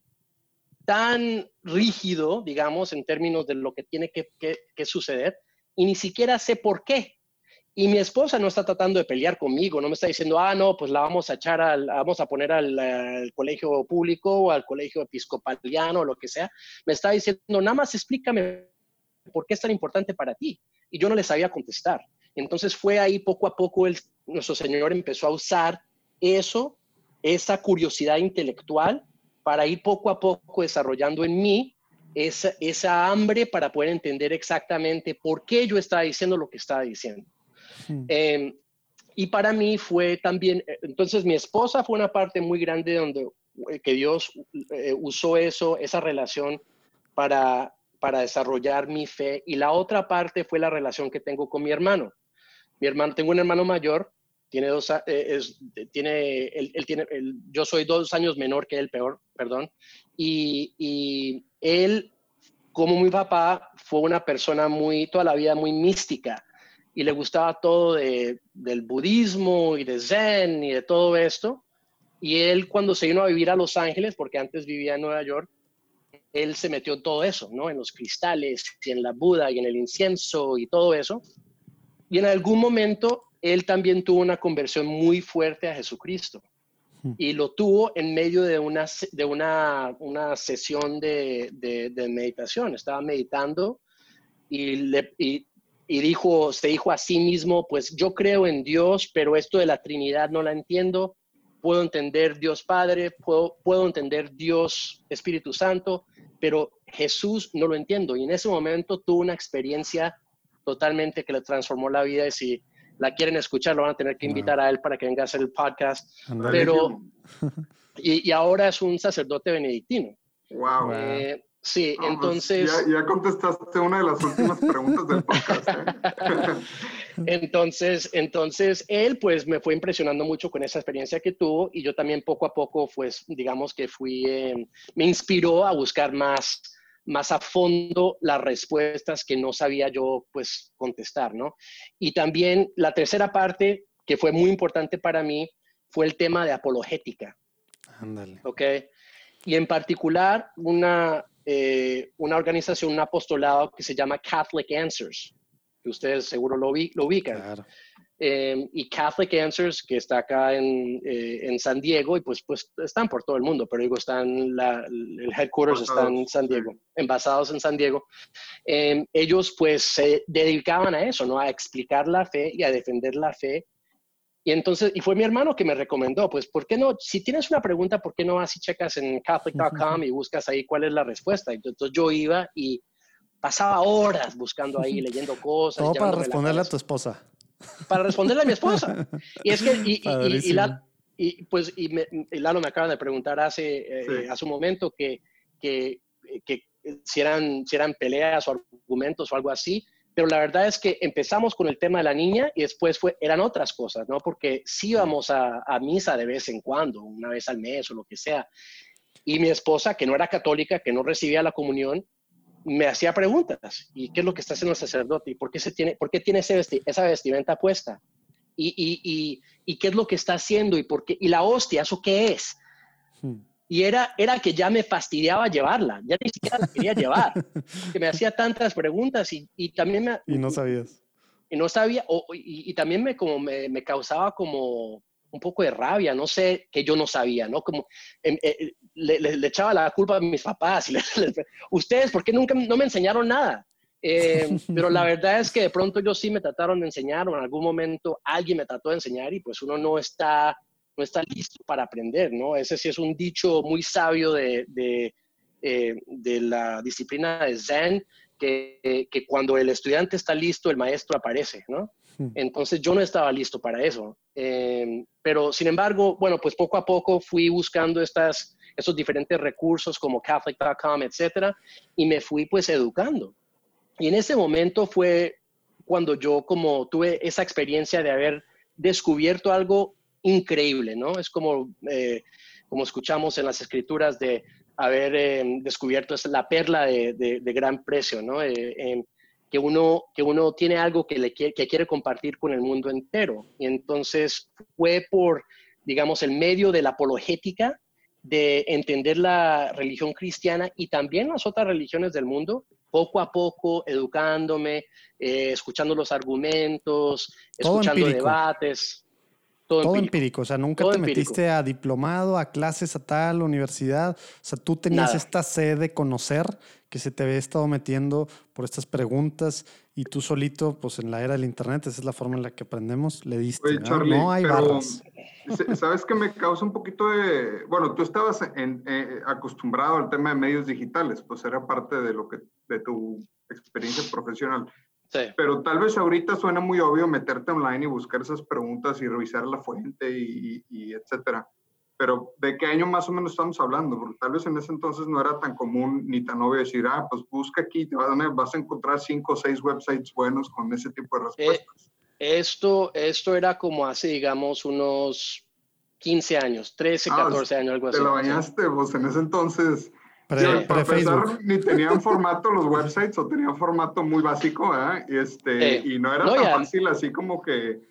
tan rígido, digamos, en términos de lo que tiene que, que suceder, y ni siquiera sé por qué? Y mi esposa no está tratando de pelear conmigo, no me está diciendo, ah, no, pues la vamos a echar, al, vamos a poner al, colegio público o al colegio episcopaliano o lo que sea. Me está diciendo, nada más explícame por qué es tan importante para ti. Y yo no le sabía contestar. Entonces fue ahí poco a poco el, nuestro Señor empezó a usar eso, esa curiosidad intelectual, para ir poco a poco desarrollando en mí esa, esa hambre para poder entender exactamente por qué yo estaba diciendo lo que estaba diciendo. Em, y para mí fue también, eh, entonces mi esposa fue una parte muy grande donde eh, que Dios eh, usó eso, esa relación para, para desarrollar mi fe. Y la otra parte fue la relación que tengo con mi hermano. Mi hermano, tengo un hermano mayor, tiene dos, es, tiene, él, tiene, yo soy dos años menor que él, peor, perdón. Y, y él, como mi papá, fue una persona muy, toda la vida muy mística y le gustaba todo de, del budismo y de zen y de todo esto. Y él cuando se vino a vivir a Los Ángeles, porque antes vivía en Nueva York, él se metió en todo eso, ¿no? En los cristales y en la Buda y en el incienso y todo eso. Y en algún momento él también tuvo una conversión muy fuerte a Jesucristo. Hmm. Y lo tuvo en medio de una, de una, una sesión de, de, meditación. Estaba meditando y, le, y y dijo, se dijo a sí mismo, pues yo creo en Dios, pero esto de la Trinidad no la entiendo. puedo entender Dios Padre, puedo, puedo entender Dios Espíritu Santo, pero Jesús no lo entiendo. Y en ese momento tuve una experiencia totalmente que le transformó la vida y si la quieren escuchar, lo van a tener que invitar a él para que venga a hacer el podcast. Pero, y, ahora es un sacerdote benedictino. Wow. Eh, sí, pues, entonces... ya, contestaste una de las últimas preguntas del podcast. ¿eh? entonces, entonces, él pues me fue impresionando mucho con esa experiencia que tuvo y yo también poco a poco, pues, digamos que fui, eh, me inspiró a buscar más más a fondo las respuestas que no sabía yo pues contestar, ¿no? Y también la tercera parte que fue muy importante para mí fue el tema de apologética. Ándale. ¿Ok? Y en particular una, eh, una organización, un apostolado que se llama Catholic Answers, que ustedes seguro lo, vi, lo ubican. Claro. Em, y Catholic Answers, que está acá en, eh, en, San Diego, y pues, pues están por todo el mundo, pero digo, están la, el headquarters está en San Diego, envasados en San Diego. Em, ellos pues se dedicaban a eso, ¿no? A explicar la fe y a defender la fe. Y entonces, y fue mi hermano que me recomendó, pues, ¿por qué no? Si tienes una pregunta, ¿por qué no vas y checas en catholic.com y buscas ahí cuál es la respuesta? Entonces yo iba y pasaba horas buscando ahí, leyendo cosas. Todo para responderle a tu esposa para responderle a mi esposa. Y es que, y, y, y, pues, y, Lalo me acaba de preguntar hace, eh, hace un momento que, que, que, si, eran, si eran peleas o argumentos o algo así, pero la verdad es que empezamos con el tema de la niña y después fue, eran otras cosas, ¿no? Porque sí íbamos a, a misa de vez en cuando, una vez al mes o lo que sea. Y mi esposa, que no era católica, que no recibía la comunión, me hacía preguntas. ¿Y qué es lo que está haciendo el sacerdote? ¿Y por qué, se tiene, por qué tiene esa vestimenta puesta? ¿Y, y, y, qué es lo que está haciendo? ¿Y, por qué? ¿Y la hostia? ¿Eso qué es? Hmm. Y era, era que ya me fastidiaba llevarla, ya ni siquiera la quería llevar, que me hacía tantas preguntas y, y también me... Y no sabías. Y no sabía, y, también me, como me, me causaba como, un poco de rabia, no sé, que yo no sabía, ¿no? Como em, eh, le, echaba la culpa a mis papás. Y Ustedes, ¿por qué nunca no me enseñaron nada? Eh, pero la verdad es que de pronto yo sí me trataron de enseñar o en algún momento alguien me trató de enseñar y pues uno no está, no está listo para aprender, ¿no? Ese sí es un dicho muy sabio de, de, eh, de la disciplina de Zen, que, que cuando el estudiante está listo, el maestro aparece, ¿no? Hmm. Entonces yo no estaba listo para eso. Eh, pero sin embargo, bueno, pues poco a poco fui buscando estas, estos diferentes recursos como Catholic.com, etcétera, y me fui pues educando. Y en ese momento fue cuando yo como tuve esa experiencia de haber descubierto algo increíble, ¿no? Es como, eh, como escuchamos en las escrituras de haber eh, descubierto la perla de, de, gran precio, ¿no? que uno, que uno tiene algo que, le quiere, que quiere compartir con el mundo entero. Y entonces fue por, digamos, el medio de la apologética, de entender la religión cristiana y también las otras religiones del mundo, poco a poco educándome, eh, escuchando los argumentos, escuchando debates. Todo, empírico. o sea, nunca te metiste a diplomado, a clases a tal universidad, o sea, tú tenías esta sed de conocer que se te había estado metiendo por estas preguntas y tú solito, pues en la era del internet, esa es la forma en la que aprendemos, le diste. no hay barras. Sabes que me causa un poquito de, bueno, tú estabas eh, acostumbrado al tema de medios digitales, pues era parte de lo que, de tu experiencia profesional. Pero tal vez ahorita suena muy obvio meterte online y buscar esas preguntas y revisar la fuente y, y, etcétera. Pero ¿de qué año más o menos estamos hablando? Porque tal vez en ese entonces no era tan común ni tan obvio decir, ah, pues busca aquí, te vas a, encontrar cinco o seis websites buenos con ese tipo de eh, respuestas. esto, esto era como hace, digamos, unos 15 años, 13, 14 ah, años, algo así. Te lo bañaste, vos en ese entonces para empezar, ni tenían formato los websites o tenían formato muy básico, ¿eh? y, este, y no era tan fácil así como que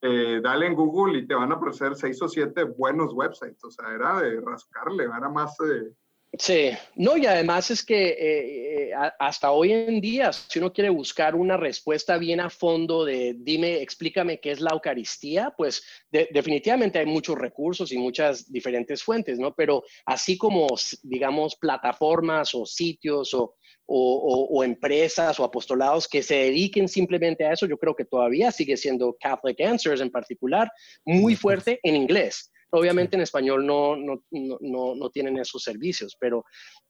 eh, dale en Google y te van a aparecer seis o siete buenos websites. O sea, era de rascarle, era más... Eh, Sí, no, y además es que eh, eh, hasta hoy en día, si uno quiere buscar una respuesta bien a fondo de dime, explícame qué es la Eucaristía, pues definitivamente hay muchos recursos y muchas diferentes fuentes, ¿no? Pero así como, digamos, plataformas o sitios o, o, empresas o apostolados que se dediquen simplemente a eso, yo creo que todavía sigue siendo Catholic Answers en particular, muy fuerte en inglés Obviamente en español no, no, no, no, tienen esos servicios, pero,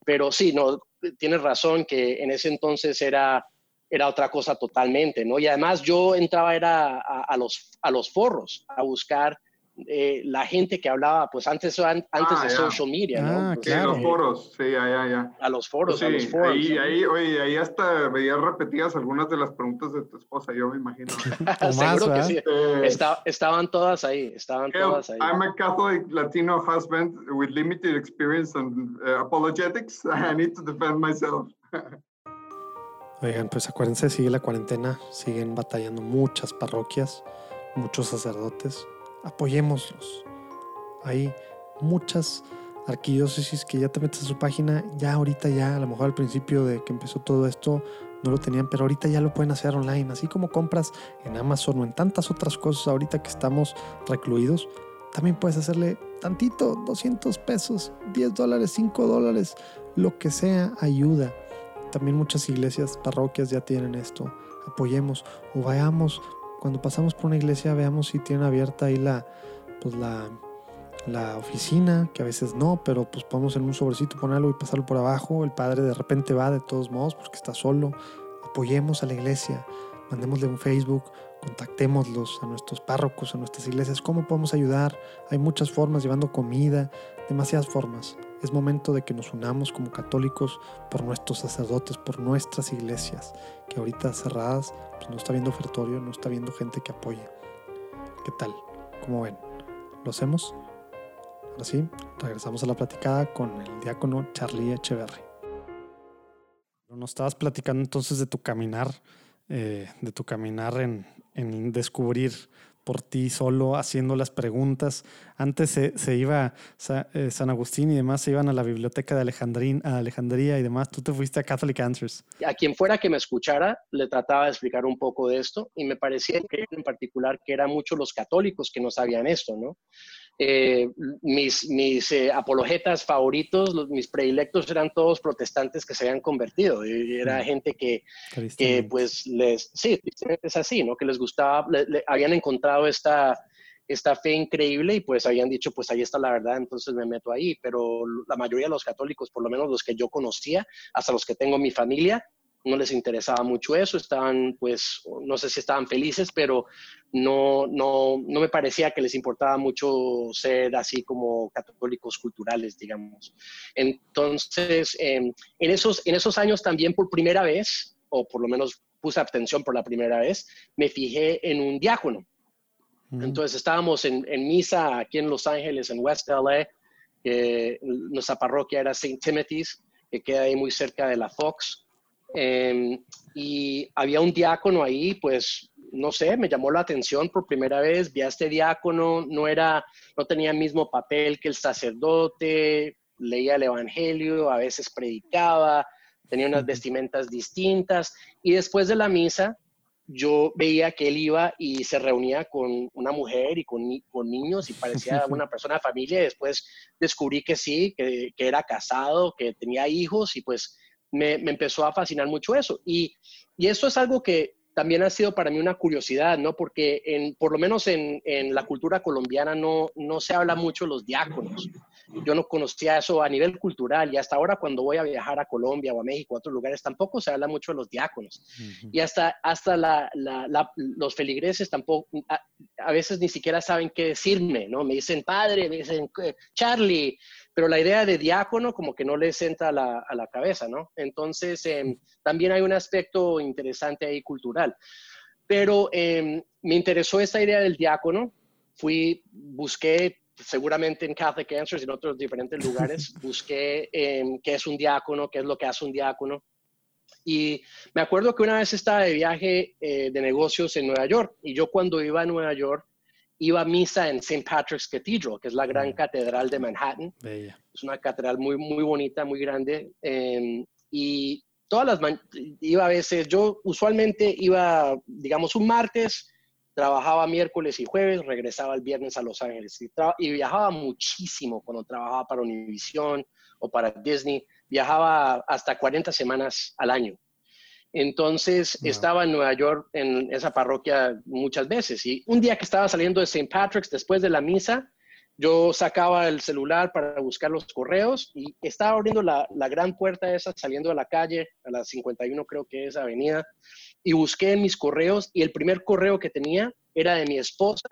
pero sí, no, tienes razón que en ese entonces era, era otra cosa totalmente, ¿no? Y además yo entraba era a, los, a los forros a buscar eh, la gente que hablaba, pues antes, antes ah, de social media, ¿no? Ah, claro. a los foros, sí, ya, ya, ya. A los foros, sí, a los foros. Ahí, ahí, oye, ahí hasta veías repetidas algunas de las preguntas de tu esposa, yo me imagino. Seguro que sí. estaban todas ahí, estaban todas ahí. I'm a Catholic Latino husband with limited experience on uh, apologetics. I need to defend myself. Oigan, pues acuérdense, sigue la cuarentena, siguen batallando muchas parroquias, muchos sacerdotes apoyémoslos. Hay muchas arquidiócesis que ya te metes a su página, ya ahorita ya, a lo mejor al principio de que empezó todo esto no lo tenían, pero ahorita ya lo pueden hacer online, así como compras en Amazon o en tantas otras cosas ahorita que estamos recluidos, también puedes hacerle tantito, 200 pesos, 10 dólares, 5 dólares, lo que sea, ayuda. También muchas iglesias, parroquias ya tienen esto. Apoyemos o vayamos cuando pasamos por una iglesia veamos si tienen abierta ahí la, pues la, la oficina, que a veces no, pero pues podemos en un sobrecito ponerlo y pasarlo por abajo. El padre de repente va de todos modos porque está solo. Apoyemos a la iglesia, mandémosle un Facebook, contactémoslos a nuestros párrocos, a nuestras iglesias. ¿Cómo podemos ayudar? Hay muchas formas, llevando comida, demasiadas formas. Es momento de que nos unamos como católicos por nuestros sacerdotes, por nuestras iglesias, que ahorita cerradas pues no está viendo ofertorio, no está viendo gente que apoye. ¿Qué tal? ¿Cómo ven? ¿Lo hacemos? Ahora sí, regresamos a la platicada con el diácono Charlie Echeverry. Nos estabas platicando entonces de tu caminar, eh, de tu caminar en, en descubrir por ti solo haciendo las preguntas. Antes se, iba eh, San Agustín y demás, se iban a la biblioteca de Alejandría y demás. Tú te fuiste a Catholic Answers. A quien fuera que me escuchara, le trataba de explicar un poco de esto y me parecía en particular que eran muchos los católicos que no sabían esto, ¿no? Eh, mis, mis eh, apologetas favoritos, los, mis predilectos eran todos protestantes que se habían convertido. era mm. gente que, que, pues, les, sí, es así, ¿no? Que les gustaba, habían encontrado esta, esta fe increíble y pues habían dicho, pues ahí está la verdad, entonces me meto ahí. Pero la mayoría de los católicos, por lo menos los que yo conocía, hasta los que tengo en mi familia, no les interesaba mucho eso, estaban pues, no sé si estaban felices, pero no, no, no me parecía que les importaba mucho ser así como católicos culturales, digamos. Entonces, em, en, esos, en esos años también por primera vez, o por lo menos puse atención por la primera vez, me fijé en un diácono. Entonces estábamos en, en, misa aquí en Los Ángeles, en West LA, nuestra parroquia era St. Timothy's, que queda ahí muy cerca de la Fox. Em, y había un diácono ahí, pues, no sé, me llamó la atención por primera vez, vi a este diácono, no era, no tenía el mismo papel que el sacerdote, leía el evangelio, a veces predicaba, tenía unas vestimentas distintas, y después de la misa, yo veía que él iba y se reunía con una mujer y con, con niños y parecía una persona de familia. Y después descubrí que sí, que, que, era casado, que tenía hijos y pues me, empezó a fascinar mucho eso. Y, y, eso es algo que también ha sido para mí una curiosidad, ¿no? Porque en, por lo menos en, en la cultura colombiana no, no se habla mucho de los diáconos. Yo no conocía eso a nivel cultural y hasta ahora cuando voy a viajar a Colombia o a México a otros lugares tampoco se habla mucho de los diáconos. Y hasta, hasta la, los feligreses tampoco, a, a, veces ni siquiera saben qué decirme, ¿no? Me dicen padre, me dicen Charlie, pero la idea de diácono como que no les entra a la, a la cabeza, ¿no? Entonces, em, también hay un aspecto interesante ahí cultural. Pero em, me interesó esta idea del diácono, fui, busqué seguramente en Catholic Answers y en otros diferentes lugares, busqué em, qué es un diácono, qué es lo que hace un diácono. Y me acuerdo que una vez estaba de viaje eh, de negocios en Nueva York y yo cuando iba a Nueva York iba a misa en St. Patrick's Cathedral, que es la gran mm. catedral de Manhattan. Es una catedral muy, muy bonita, muy grande. Em, y todas las iba a veces, yo usualmente iba, digamos, un martes, trabajaba miércoles y jueves, regresaba el viernes a Los Ángeles y, y viajaba muchísimo cuando trabajaba para Univision o para Disney. Viajaba hasta 40 semanas al año. Entonces estaba en Nueva York en esa parroquia muchas veces y un día que estaba saliendo de St. Patrick's después de la misa, yo sacaba el celular para buscar los correos y estaba abriendo la, la, gran puerta esa, saliendo a la calle, a la 51 creo que es avenida, y busqué en mis correos y el primer correo que tenía era de mi esposa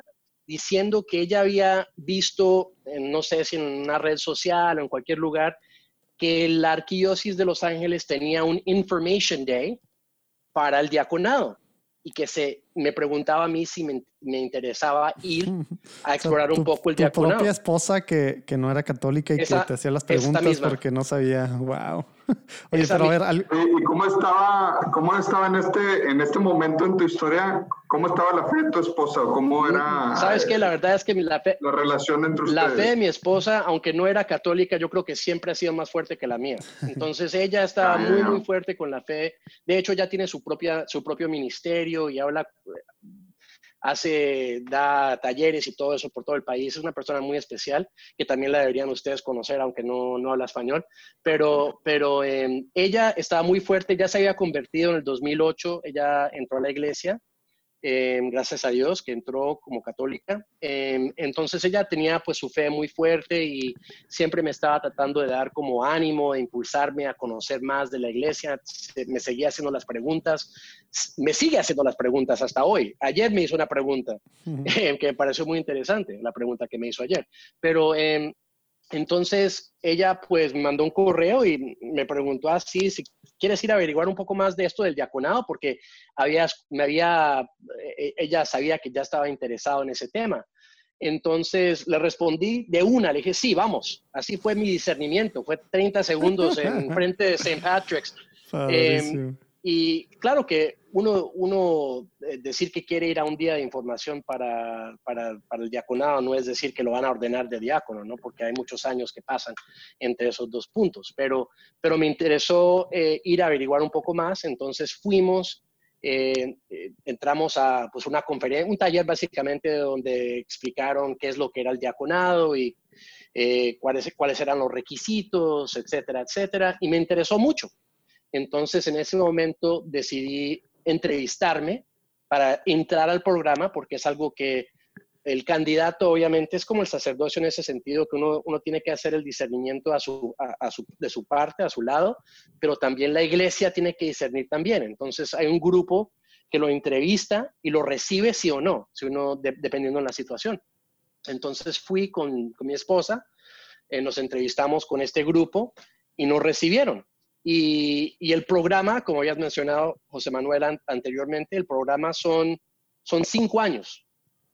diciendo que ella había visto, no sé si en una red social o en cualquier lugar, que la arquidiócesis de Los Ángeles tenía un Information Day para el diaconado y que se me preguntaba a mí si me, interesaba ir a explorar un poco el diaconado. Tu propia esposa que, que, no era católica y que te hacía las preguntas porque no sabía, wow. Oye, pero a ver, ¿y cómo estaba, cómo estaba en este, en este momento en tu historia? ¿Cómo estaba la fe de tu esposa? ¿Cómo era? Sabes que la verdad es que la fe, la relación entre ustedes. La fe de mi esposa, aunque no era católica, yo creo que siempre ha sido más fuerte que la mía. Entonces ella estaba muy, muy fuerte con la fe. De hecho, ya tiene su propia, su propio ministerio y habla hace, da talleres y todo eso por todo el país. Es una persona muy especial que también la deberían ustedes conocer, aunque no, no habla español. Pero, pero em, ella estaba muy fuerte, ya se había convertido en el 2008, ella entró a la iglesia Em, gracias a Dios, que entró como católica. Em, entonces ella tenía pues su fe muy fuerte y siempre me estaba tratando de dar como ánimo, de impulsarme a conocer más de la iglesia. Me seguía haciendo las preguntas, me sigue haciendo las preguntas hasta hoy. Ayer me hizo una pregunta que me pareció muy interesante, la pregunta que me hizo ayer. Pero em, entonces ella pues me mandó un correo y me preguntó así ah, si quieres ir a averiguar un poco más de esto del diaconado porque había, me había, eh, ella sabía que ya estaba interesado en ese tema. Entonces le respondí de una, le dije, sí, vamos. Así fue mi discernimiento, fue 30 segundos en frente de St. Patrick's. Y claro que uno, uno eh, decir que quiere ir a un día de información para, para, para, el diaconado no es decir que lo van a ordenar de diácono, ¿no? Porque hay muchos años que pasan entre esos dos puntos. Pero, pero me interesó eh, ir a averiguar un poco más, entonces fuimos, eh, entramos a pues, una conferencia, un taller básicamente donde explicaron qué es lo que era el diaconado y cuáles, cuáles eran los requisitos, etcétera, etcétera. Y me interesó mucho. Entonces, en ese momento decidí entrevistarme para entrar al programa, porque es algo que el candidato obviamente es como el sacerdocio en ese sentido, que uno, tiene que hacer el discernimiento a su, de su parte, a su lado, pero también la iglesia tiene que discernir también. Entonces hay un grupo que lo entrevista y lo recibe sí o no, si uno, dependiendo de la situación. Entonces fui con, mi esposa, eh, nos entrevistamos con este grupo y nos recibieron. Y, el programa, como habías mencionado, José Manuel, anteriormente, el programa son, son cinco años,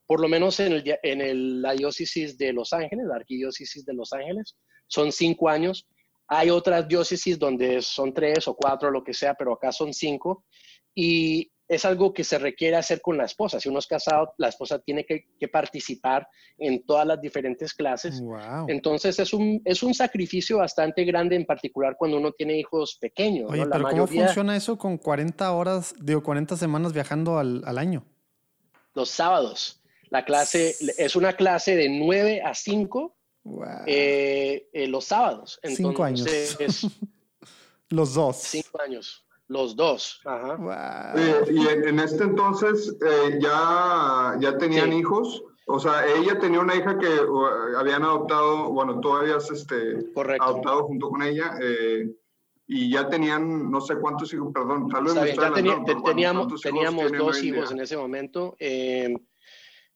por lo menos en, el, en el, la diócesis de Los Ángeles, la arquidiócesis de Los Ángeles, son cinco años. Hay otras diócesis donde son tres o cuatro, lo que sea, pero acá son cinco. Y es algo que se requiere hacer con la esposa. Si uno es casado, la esposa tiene que, participar en todas las diferentes clases. Entonces es un, es un sacrificio bastante grande, en particular cuando uno tiene hijos pequeños. Oye, pero ¿cómo funciona eso con 40 horas, digo, 40 semanas viajando al, año? Los sábados. La clase es una clase de 9 a 5 eh, eh, los sábados. Entonces, cinco años. los dos. Cinco años. Los dos. Ajá. y en, este entonces eh, ya, ya tenían hijos. O sea, ella tenía una hija que habían adoptado, bueno, tú habías este, adoptado junto con ella. Eh, y ya tenían no sé cuántos hijos, perdón, tal vez ya teníamos, teníamos dos hijos en ese momento. Eh,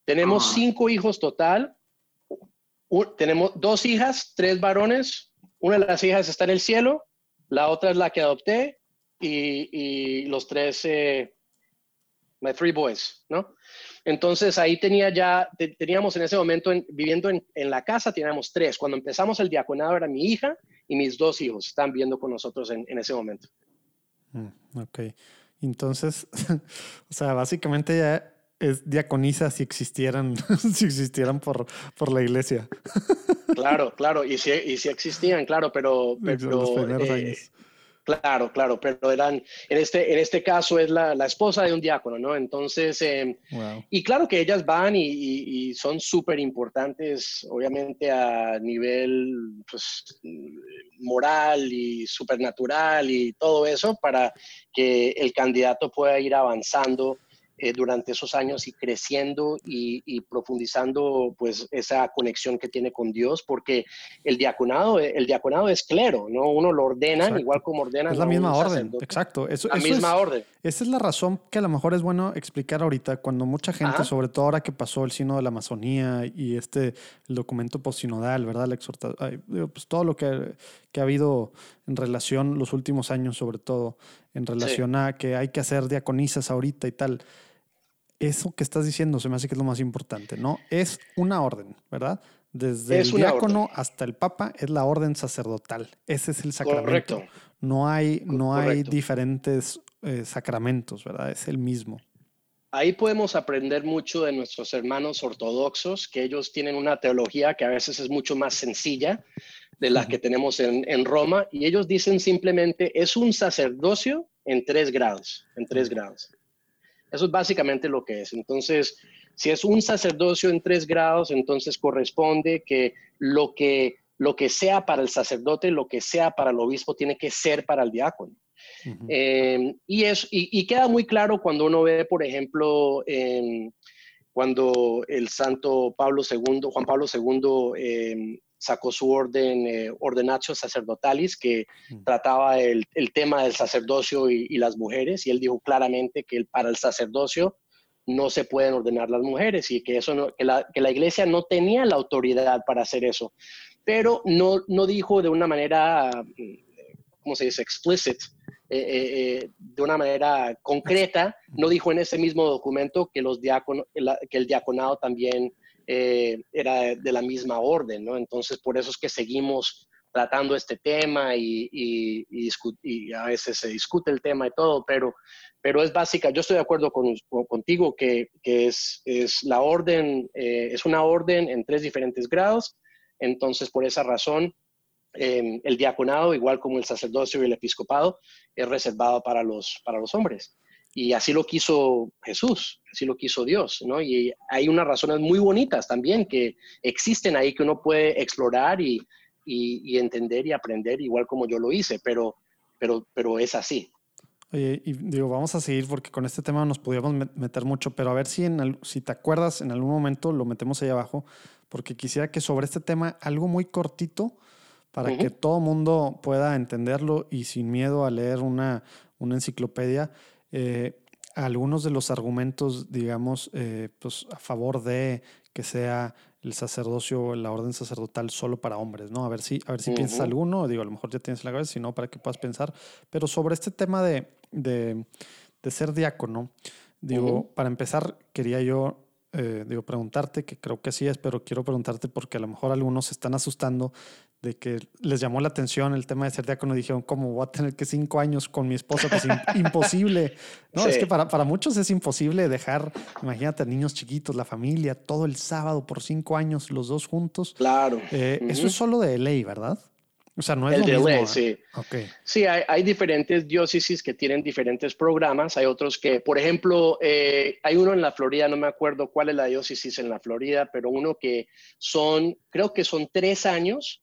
tenemos cinco hijos total. tenemos dos hijas, tres varones. Una de las hijas está en el cielo, la otra es la que adopté y, los tres, eh, my three boys, ¿no? Entonces ahí tenía ya, teníamos en ese momento, viviendo en, la casa, teníamos tres. Cuando empezamos el diaconado era mi hija y mis dos hijos, están viendo con nosotros en, ese momento. Mm, ok, entonces, o sea, básicamente ya es diaconisa si existieran, si existieran por, por la iglesia. Claro, claro, y si, y si existían, claro, pero... pero eh, Claro, claro, pero eran, en este, en este caso es la, la esposa de un diácono, ¿no? Entonces, em, y claro que ellas van y, y, son súper importantes, obviamente a nivel pues, moral y supernatural y todo eso para que el candidato pueda ir avanzando eh, durante esos años y creciendo y, profundizando pues esa conexión que tiene con Dios, porque el diaconado, el diaconado es clero, ¿no? Uno lo ordena igual como ordena. Es la misma orden, exacto. Eso, la misma orden. Esa es la razón que a lo mejor es bueno explicar ahorita, cuando mucha gente, sobre todo ahora que pasó el sino de la Amazonía y este, el documento postsinodal, ¿verdad? La exhortación, pues todo lo que, que ha habido en relación los últimos años, sobre todo, en relación a que hay que hacer diaconisas ahorita y tal eso que estás diciendo se me hace que es lo más importante, ¿no? Es una orden, ¿verdad? Desde el diácono hasta el papa es la orden sacerdotal. Ese es el sacramento. Correcto. No hay, no hay diferentes eh, sacramentos, ¿verdad? Es el mismo. Ahí podemos aprender mucho de nuestros hermanos ortodoxos, que ellos tienen una teología que a veces es mucho más sencilla de la que tenemos en, en Roma, y ellos dicen simplemente es un sacerdocio en tres grados, en tres grados. Eso es básicamente lo que es. Entonces, si es un sacerdocio en tres grados, entonces corresponde que lo que, lo que sea para el sacerdote, lo que sea para el obispo, tiene que ser para el diácono. Eh, y, es, y, queda muy claro cuando uno ve, por ejemplo, cuando el santo Pablo II, Juan Pablo II, sacó su orden, eh, Ordenatio Sacerdotalis, que mm. trataba el, tema del sacerdocio y, las mujeres, y él dijo claramente que para el sacerdocio no se pueden ordenar las mujeres y que, eso que, la, iglesia no tenía la autoridad para hacer eso. Pero no, no dijo de una manera, ¿cómo se dice?, explicit, eh, eh, de una manera concreta, no dijo en ese mismo documento que, los diáconos, que el diaconado también eh, era de la misma orden, ¿no? Entonces, por eso es que seguimos tratando este tema y, a veces se discute el tema y todo, pero, pero es básica. Yo estoy de acuerdo con, contigo que, es la orden, eh, es una orden en tres diferentes grados. Entonces, por esa razón, em, el diaconado, igual como el sacerdocio y el episcopado, es reservado para los, para los hombres. Y así lo quiso Jesús, así lo quiso Dios, ¿no? Y hay unas razones muy bonitas también que existen ahí que uno puede explorar y, y, entender y aprender, igual como yo lo hice, pero, pero, pero es así. Oye, y digo, vamos a seguir porque con este tema nos podíamos meter mucho, pero a ver si, en si te acuerdas, en algún momento lo metemos ahí abajo, porque quisiera que sobre este tema algo muy cortito para que todo mundo pueda entenderlo y sin miedo a leer una, una enciclopedia, eh, algunos de los argumentos, digamos, eh, pues a favor de que sea el sacerdocio, la orden sacerdotal solo para hombres, ¿no? A ver si, a ver si piensas alguno, digo, a lo mejor ya tienes la cabeza, si no, para que puedas pensar. Pero sobre este tema de, de, de ser diácono, digo, para empezar, quería yo eh, digo, preguntarte, que creo que sí es, pero quiero preguntarte porque a lo mejor algunos se están asustando de que les llamó la atención el tema de ser diácono dijeron, ¿cómo voy a tener que cinco años con mi esposa? Pues imposible. No, es que para, para muchos es imposible dejar, imagínate, niños chiquitos, la familia, todo el sábado por cinco años, los dos juntos. Claro. Eh, eso es solo de ley, ¿verdad? O sea, no es el lo mismo. sí. Sí, hay, hay, diferentes diócesis que tienen diferentes programas. Hay otros que, por ejemplo, eh, hay uno en la Florida, no me acuerdo cuál es la diócesis en la Florida, pero uno que son, creo que son tres años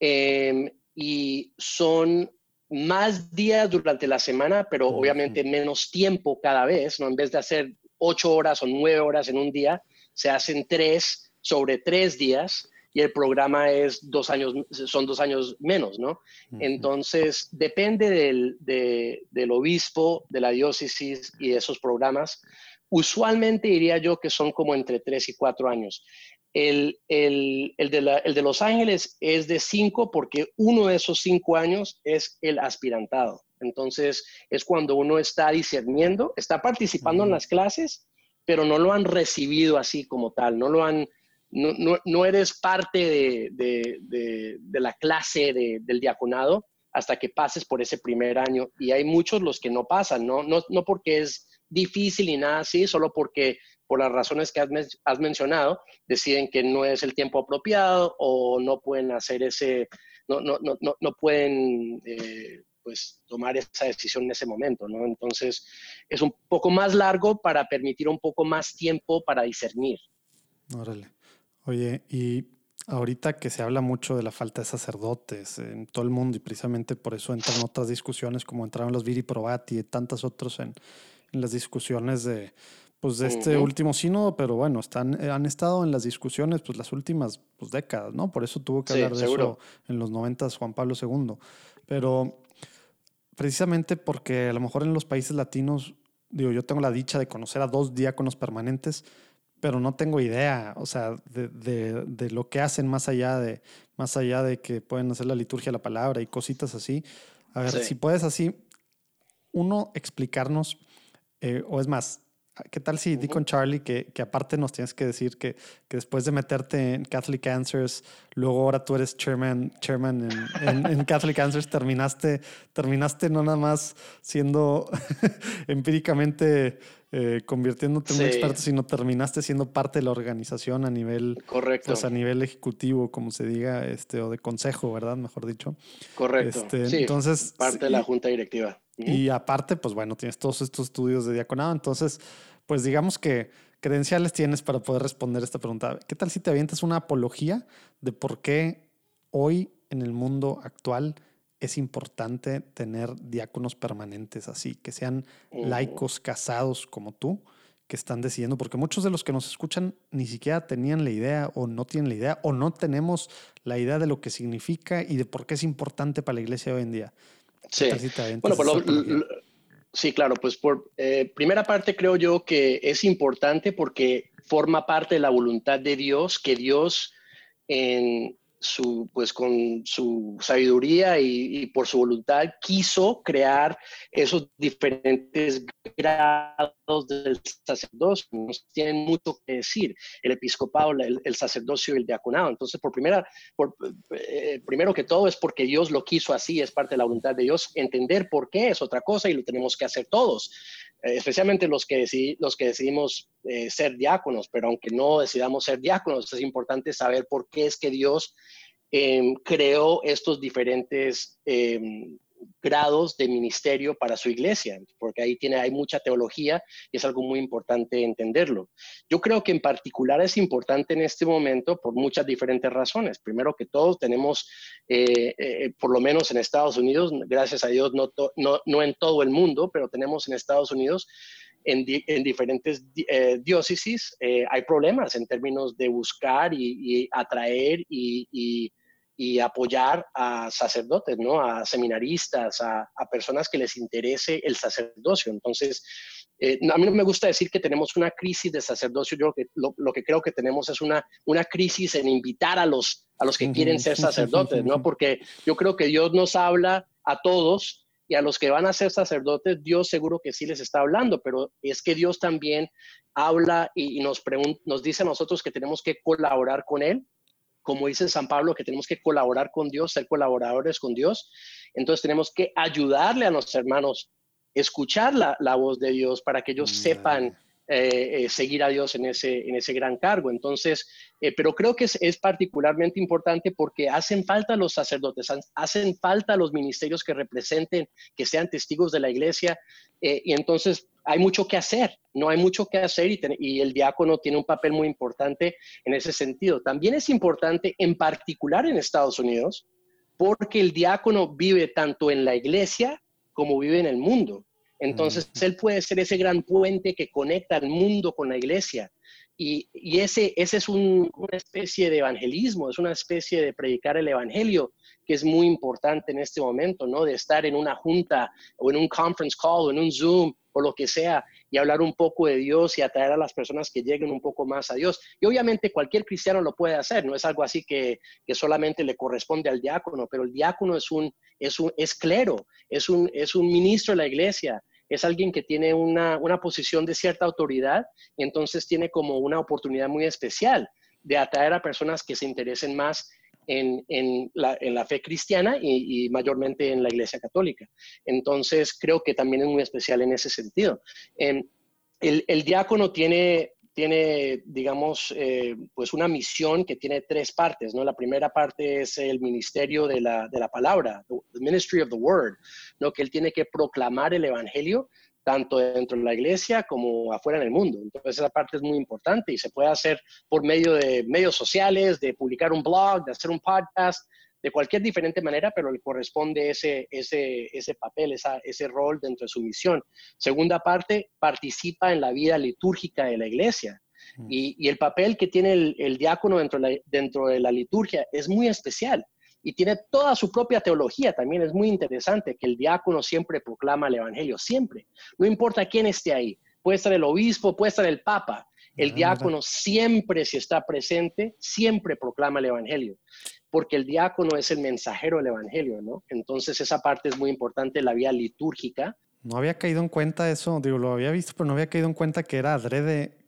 Em, y son más días durante la semana, pero obviamente menos tiempo cada vez, ¿no? En vez de hacer ocho horas o nueve horas en un día, se hacen tres sobre tres días y el programa es dos años, son dos años menos, ¿no? Entonces, depende del, del obispo, de la diócesis y de esos programas. Usualmente diría yo que son como entre tres y cuatro años. El, el, el, de el, de Los Ángeles es de cinco porque uno de esos cinco años es el aspirantado. Entonces es cuando uno está discerniendo, está participando en las clases, pero no lo han recibido así como tal, no lo han, no, no, no eres parte de, de, de, de la clase del diaconado hasta que pases por ese primer año. Y hay muchos los que no pasan, no, no, no porque es difícil y nada así, solo porque por las razones que has, mencionado, deciden que no es el tiempo apropiado o no pueden hacer ese, no, no, no, no pueden eh, pues tomar esa decisión en ese momento, ¿no? Entonces es un poco más largo para permitir un poco más tiempo para discernir. Órale. Oye, y ahorita que se habla mucho de la falta de sacerdotes en todo el mundo y precisamente por eso entran otras discusiones como entraron los Viri Probati y tantas otras en, en las discusiones de pues de este último sínodo, pero bueno, están, eh, han estado en las discusiones pues las últimas pues, décadas, ¿no? Por eso tuvo que hablar de eso en los 90 Juan Pablo II. Pero precisamente porque a lo mejor en los países latinos, digo, yo tengo la dicha de conocer a dos diáconos permanentes, pero no tengo idea, o sea, de, de, lo que hacen más allá de, más allá de que pueden hacer la liturgia de la palabra y cositas así. A ver, si puedes así, uno, explicarnos, eh, o es más, ¿Qué tal si di con Charlie que, que, aparte nos tienes que decir que, que, después de meterte en Catholic Answers, luego ahora tú eres chairman, chairman en, en, Catholic Answers, terminaste, terminaste no nada más siendo empíricamente eh, convirtiéndote en un experto, sino terminaste siendo parte de la organización a nivel, Correcto. Pues a nivel ejecutivo, como se diga, este, o de consejo, ¿verdad? Mejor dicho. Correcto. Este, sí, entonces, parte de la junta directiva. Y aparte, pues bueno, tienes todos estos estudios de diaconado, entonces pues digamos que credenciales tienes para poder responder esta pregunta. ¿Qué tal si te avientas una apología de por qué hoy en el mundo actual es importante tener diáconos permanentes así, que sean laicos casados como tú, que están decidiendo, porque muchos de los que nos escuchan ni siquiera tenían la idea o no tienen la idea o no tenemos la idea de lo que significa y de por qué es importante para la iglesia hoy en día. Sí. bueno, por lo, Sí, claro, pues por eh, primera parte creo yo que es importante porque forma parte de la voluntad de Dios, que Dios en, su, pues con su sabiduría y, por su voluntad quiso crear esos diferentes grados del sacerdocio. Nos tienen mucho que decir el episcopado, el, sacerdocio y el diaconado. Entonces, por primera, por, eh, primero que todo es porque Dios lo quiso así, es parte de la voluntad de Dios. Entender por qué es otra cosa y lo tenemos que hacer todos. Eh, especialmente los que, los que decidimos eh, ser diáconos, pero aunque no decidamos ser diáconos, es importante saber por qué es que Dios em, creó estos diferentes em, grados de ministerio para su iglesia, porque ahí tiene, hay mucha teología y es algo muy importante entenderlo. Yo creo que en particular es importante en este momento por muchas diferentes razones. Primero que todo, tenemos, eh, eh, por lo menos en Estados Unidos, gracias a Dios, no, no, no en todo el mundo, pero tenemos en Estados Unidos en, en, diferentes eh, diócesis hay problemas en términos de buscar y, atraer y apoyar a sacerdotes, ¿no? A seminaristas, a, personas que les interese el sacerdocio. Entonces, eh, a mí no me gusta decir que tenemos una crisis de sacerdocio, yo lo, lo, que creo que tenemos es una, una crisis en invitar a los, a los que quieren ser sacerdotes, ¿no? Porque yo creo que Dios nos habla a todos y a los que van a ser sacerdotes, Dios seguro que sí les está hablando, pero es que Dios también habla y, y nos, nos dice a nosotros que tenemos que colaborar con Él como dice San Pablo, que tenemos que colaborar con Dios, ser colaboradores con Dios. Entonces tenemos que ayudarle a los hermanos, escuchar la, la voz de Dios para que ellos mm, sepan eh, eh, seguir a Dios en ese, en ese gran cargo. Entonces, eh, pero creo que es, particularmente importante porque hacen falta los sacerdotes, hacen falta los ministerios que representen, que sean testigos de la iglesia. y entonces hay mucho que hacer, no hay mucho que hacer y, el diácono tiene un papel muy importante en ese sentido. También es importante, en particular en Estados Unidos, porque el diácono vive tanto en la iglesia como vive en el mundo. Entonces, él puede ser ese gran puente que conecta al mundo con la iglesia. Y, ese, ese es una especie de evangelismo, es una especie de predicar el evangelio que es muy importante en este momento, ¿no? De estar en una junta o en un conference call o en un Zoom o lo que sea y hablar un poco de Dios y atraer a las personas que lleguen un poco más a Dios. Y obviamente cualquier cristiano lo puede hacer, no es algo así que, que solamente le corresponde al diácono, pero el diácono es un, es un es clero, es un, es un ministro de la iglesia, es alguien que tiene una, posición de cierta autoridad entonces tiene como una oportunidad muy especial de atraer a personas que se interesen más en, la, fe cristiana y, mayormente en la iglesia católica. Entonces, creo que también es muy especial en ese sentido. Em, el, el, diácono tiene, tiene, digamos, eh, pues una misión que tiene tres partes, ¿no? La primera parte es el ministerio de la, de la palabra, the ministry of the word, ¿no? Que él tiene que proclamar el evangelio tanto dentro de la iglesia como afuera en el mundo. Entonces esa parte es muy importante y se puede hacer por medio de medios sociales, de publicar un blog, de hacer un podcast, de cualquier diferente manera, pero le corresponde ese, ese, ese papel, esa, ese rol dentro de su misión. Segunda parte, participa en la vida litúrgica de la iglesia. Y, y el papel que tiene el, el diácono dentro de, la, dentro de la liturgia es muy especial y tiene toda su propia teología. También es muy interesante que el diácono siempre proclama el Evangelio, siempre. No importa quién esté ahí. Puede estar el obispo, puede estar el papa. El ah, diácono siempre, si está presente, siempre proclama el Evangelio porque el diácono es el mensajero del Evangelio, ¿no? Entonces esa parte es muy importante, la vía litúrgica. No había caído en cuenta eso, digo, lo había visto, pero no había caído en cuenta que era adrede.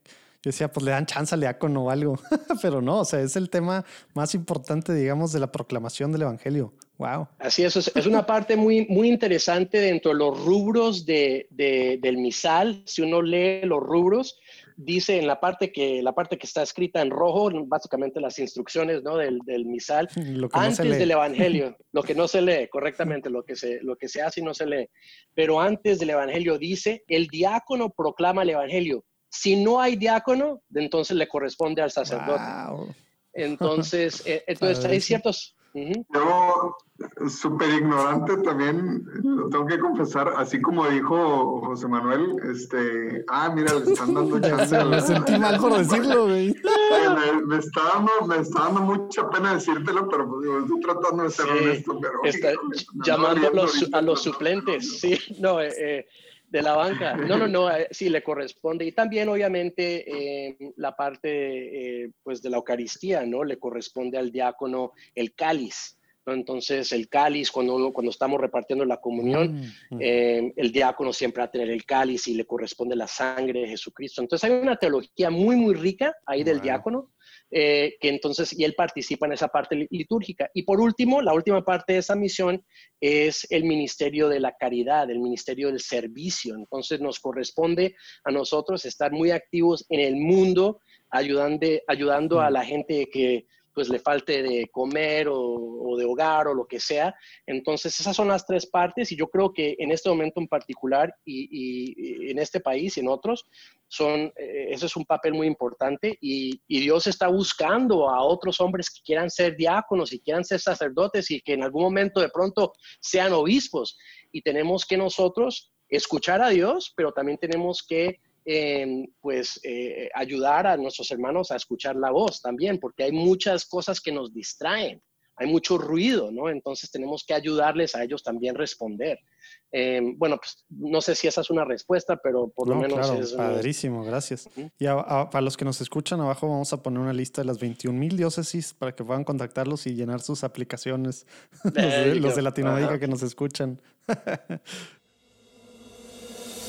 Yo decía, pues le dan chance al diácono o algo, pero no, o sea, es el tema más importante, digamos, de la proclamación del Evangelio. Wow. Así es, es una parte muy, muy interesante dentro de los rubros de, de, del misal. Si uno lee los rubros, dice en la parte que, la parte que está escrita en rojo, básicamente las instrucciones ¿no? del, del misal, antes del Evangelio, lo que no se lee correctamente, lo que, se, lo que se hace y no se lee, pero antes del Evangelio dice, el diácono proclama el Evangelio. Si no hay diácono, entonces le corresponde al sacerdote. Entonces, eh, entonces hay ciertos, yo, súper ignorante también, lo tengo que confesar, así como dijo José Manuel, este, ah, mira, le están dando chance. me sentí mal por decirlo, güey. Me, está dando, me está dando mucha pena decírtelo, pero pues, digo, estoy tratando de ser honesto. Pero, está llamando a los, a los, suplentes, sí, no, eh, eh de la banca. No, no, no, eh, sí le corresponde. Y también, obviamente, eh, la parte eh, pues de la Eucaristía, ¿no? Le corresponde al diácono el cáliz. Entonces, el cáliz, cuando, cuando estamos repartiendo la comunión, mm, mm. el diácono siempre va a tener el cáliz y le corresponde la sangre de Jesucristo. Entonces, hay una teología muy, muy rica ahí del diácono eh, que entonces, y él participa en esa parte litúrgica. Y por último, la última parte de esa misión es el ministerio de la caridad, el ministerio del servicio. Entonces nos corresponde a nosotros estar muy activos en el mundo, ayudando, ayudando a la gente que pues le falte de comer o, de hogar o lo que sea. Entonces, esas son las tres partes y yo creo que en este momento en particular y, en este país y en otros, son, eh, ese es un papel muy importante y, y, Dios está buscando a otros hombres que quieran ser diáconos y quieran ser sacerdotes y que en algún momento de pronto sean obispos. Y tenemos que nosotros escuchar a Dios, pero también tenemos que pues eh, ayudar a nuestros hermanos a escuchar la voz también, porque hay muchas cosas que nos distraen, hay mucho ruido, ¿no? Entonces tenemos que ayudarles a ellos también responder. Em, bueno, pues no sé si esa es una respuesta, pero por lo menos claro, es... Padrísimo, gracias. Y para los que nos escuchan abajo vamos a poner una lista de las 21 mil diócesis para que puedan contactarlos y llenar sus aplicaciones, los, de, Latinoamérica que nos escuchan.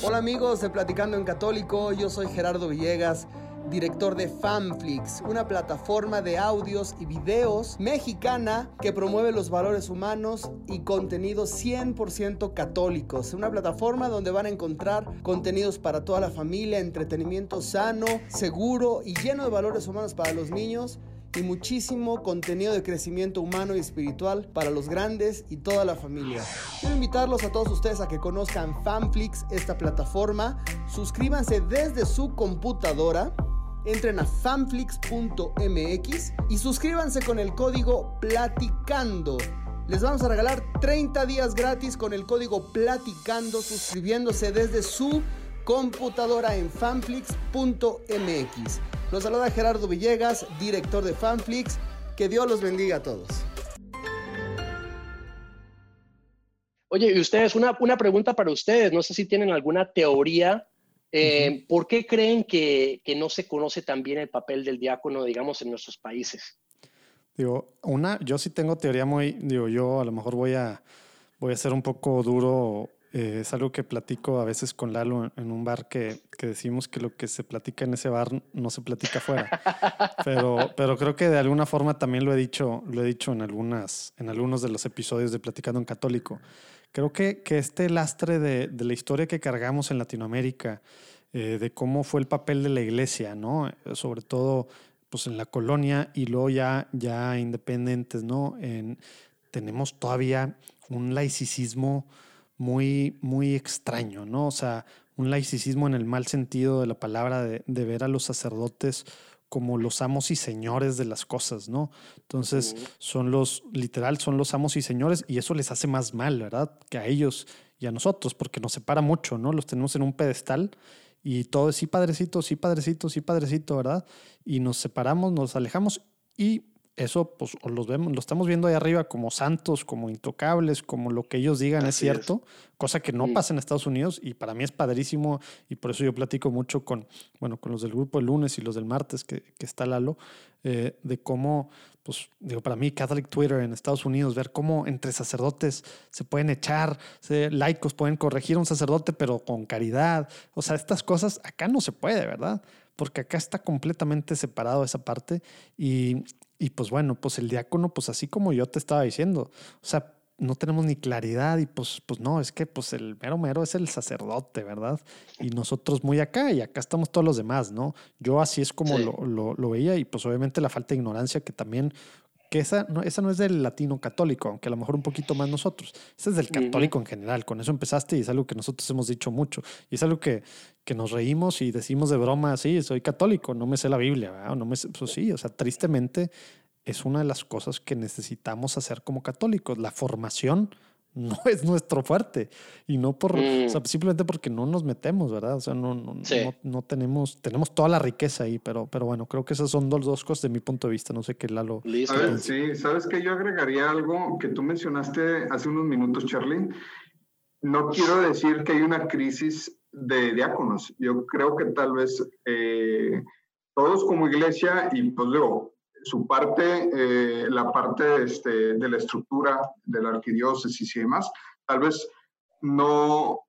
Hola amigos de Platicando en Católico, yo soy Gerardo Villegas, director de Fanflix, una plataforma de audios y videos mexicana que promueve los valores humanos y contenidos 100% católicos. Una plataforma donde van a encontrar contenidos para toda la familia, entretenimiento sano, seguro y lleno de valores humanos para los niños y muchísimo contenido de crecimiento humano y espiritual para los grandes y toda la familia. Quiero invitarlos a todos ustedes a que conozcan Fanflix, esta plataforma. Suscríbanse desde su computadora. Entren a fanflix.mx y suscríbanse con el código Platicando. Les vamos a regalar 30 días gratis con el código Platicando suscribiéndose desde su computadora en fanflix.mx. Los saluda Gerardo Villegas, director de Fanflix. Que Dios los bendiga a todos. Oye, y ustedes, una, una pregunta para ustedes. No sé si tienen alguna teoría. Eh, ¿Por qué creen que, que, no se conoce también el papel del diácono, digamos, en nuestros países? Digo, una, yo sí tengo teoría muy, digo, yo a lo mejor voy a, voy a ser un poco duro eh, es algo que platico a veces con Lalo en un bar que, que, decimos que lo que se platica en ese bar no se platica afuera. pero, pero creo que de alguna forma también lo he dicho, lo he dicho en, algunas, en algunos de los episodios de Platicando en Católico. Creo que, que este lastre de, de, la historia que cargamos en Latinoamérica, eh, de cómo fue el papel de la iglesia, ¿no? Sobre todo pues en la colonia y luego ya, ya independientes, ¿no? En, tenemos todavía un laicismo muy, muy extraño, ¿no? O sea, un laicismo en el mal sentido de la palabra de, ver a los sacerdotes como los amos y señores de las cosas, ¿no? Entonces, son los, literal, son los amos y señores y eso les hace más mal, ¿verdad? Que a ellos y a nosotros, porque nos separa mucho, ¿no? Los tenemos en un pedestal y todo es sí, padrecito, sí, padrecito, sí, padrecito, ¿verdad? Y nos separamos, nos alejamos y eso pues los vemos, lo estamos viendo ahí arriba como santos, como intocables, como lo que ellos digan es cierto, cosa que no pasa en Estados Unidos y para mí es padrísimo y por eso yo platico mucho con, bueno, con los del grupo el lunes y los del martes que, que está Lalo, eh, de cómo, pues digo, para mí Catholic Twitter en Estados Unidos, ver cómo entre sacerdotes se pueden echar, laicos pueden corregir a un sacerdote pero con caridad, o sea, estas cosas acá no se puede, ¿verdad? Porque acá está completamente separado esa parte y, y pues bueno, pues el diácono, pues así como yo te estaba diciendo, o sea, no tenemos ni claridad y pues, pues no, es que pues el mero mero es el sacerdote, ¿verdad? Y nosotros muy acá y acá estamos todos los demás, ¿no? Yo así es como lo, lo, veía y pues obviamente la falta de ignorancia que también que esa no, esa no es del latino católico, aunque a lo mejor un poquito más nosotros. Esa es del católico en general. Con eso empezaste y es algo que nosotros hemos dicho mucho. Y es algo que, que nos reímos y decimos de broma, sí, soy católico, no me sé la Biblia, no me pues sí, o sea, tristemente es una de las cosas que necesitamos hacer como católicos. La formación no es nuestro fuerte y no por mm. simplemente porque no nos metemos, ¿verdad? O sea, no, no, no, tenemos, tenemos toda la riqueza ahí, pero, pero bueno, creo que esas son dos, dos cosas de mi punto de vista. No sé qué Lalo. Listo. sí, sabes que yo agregaría algo que tú mencionaste hace unos minutos, Charlie. No quiero decir que hay una crisis de diáconos. Yo creo que tal vez eh, todos como iglesia y pues luego su parte, eh, la parte este, de la estructura de la arquidiócesis y demás, tal vez no,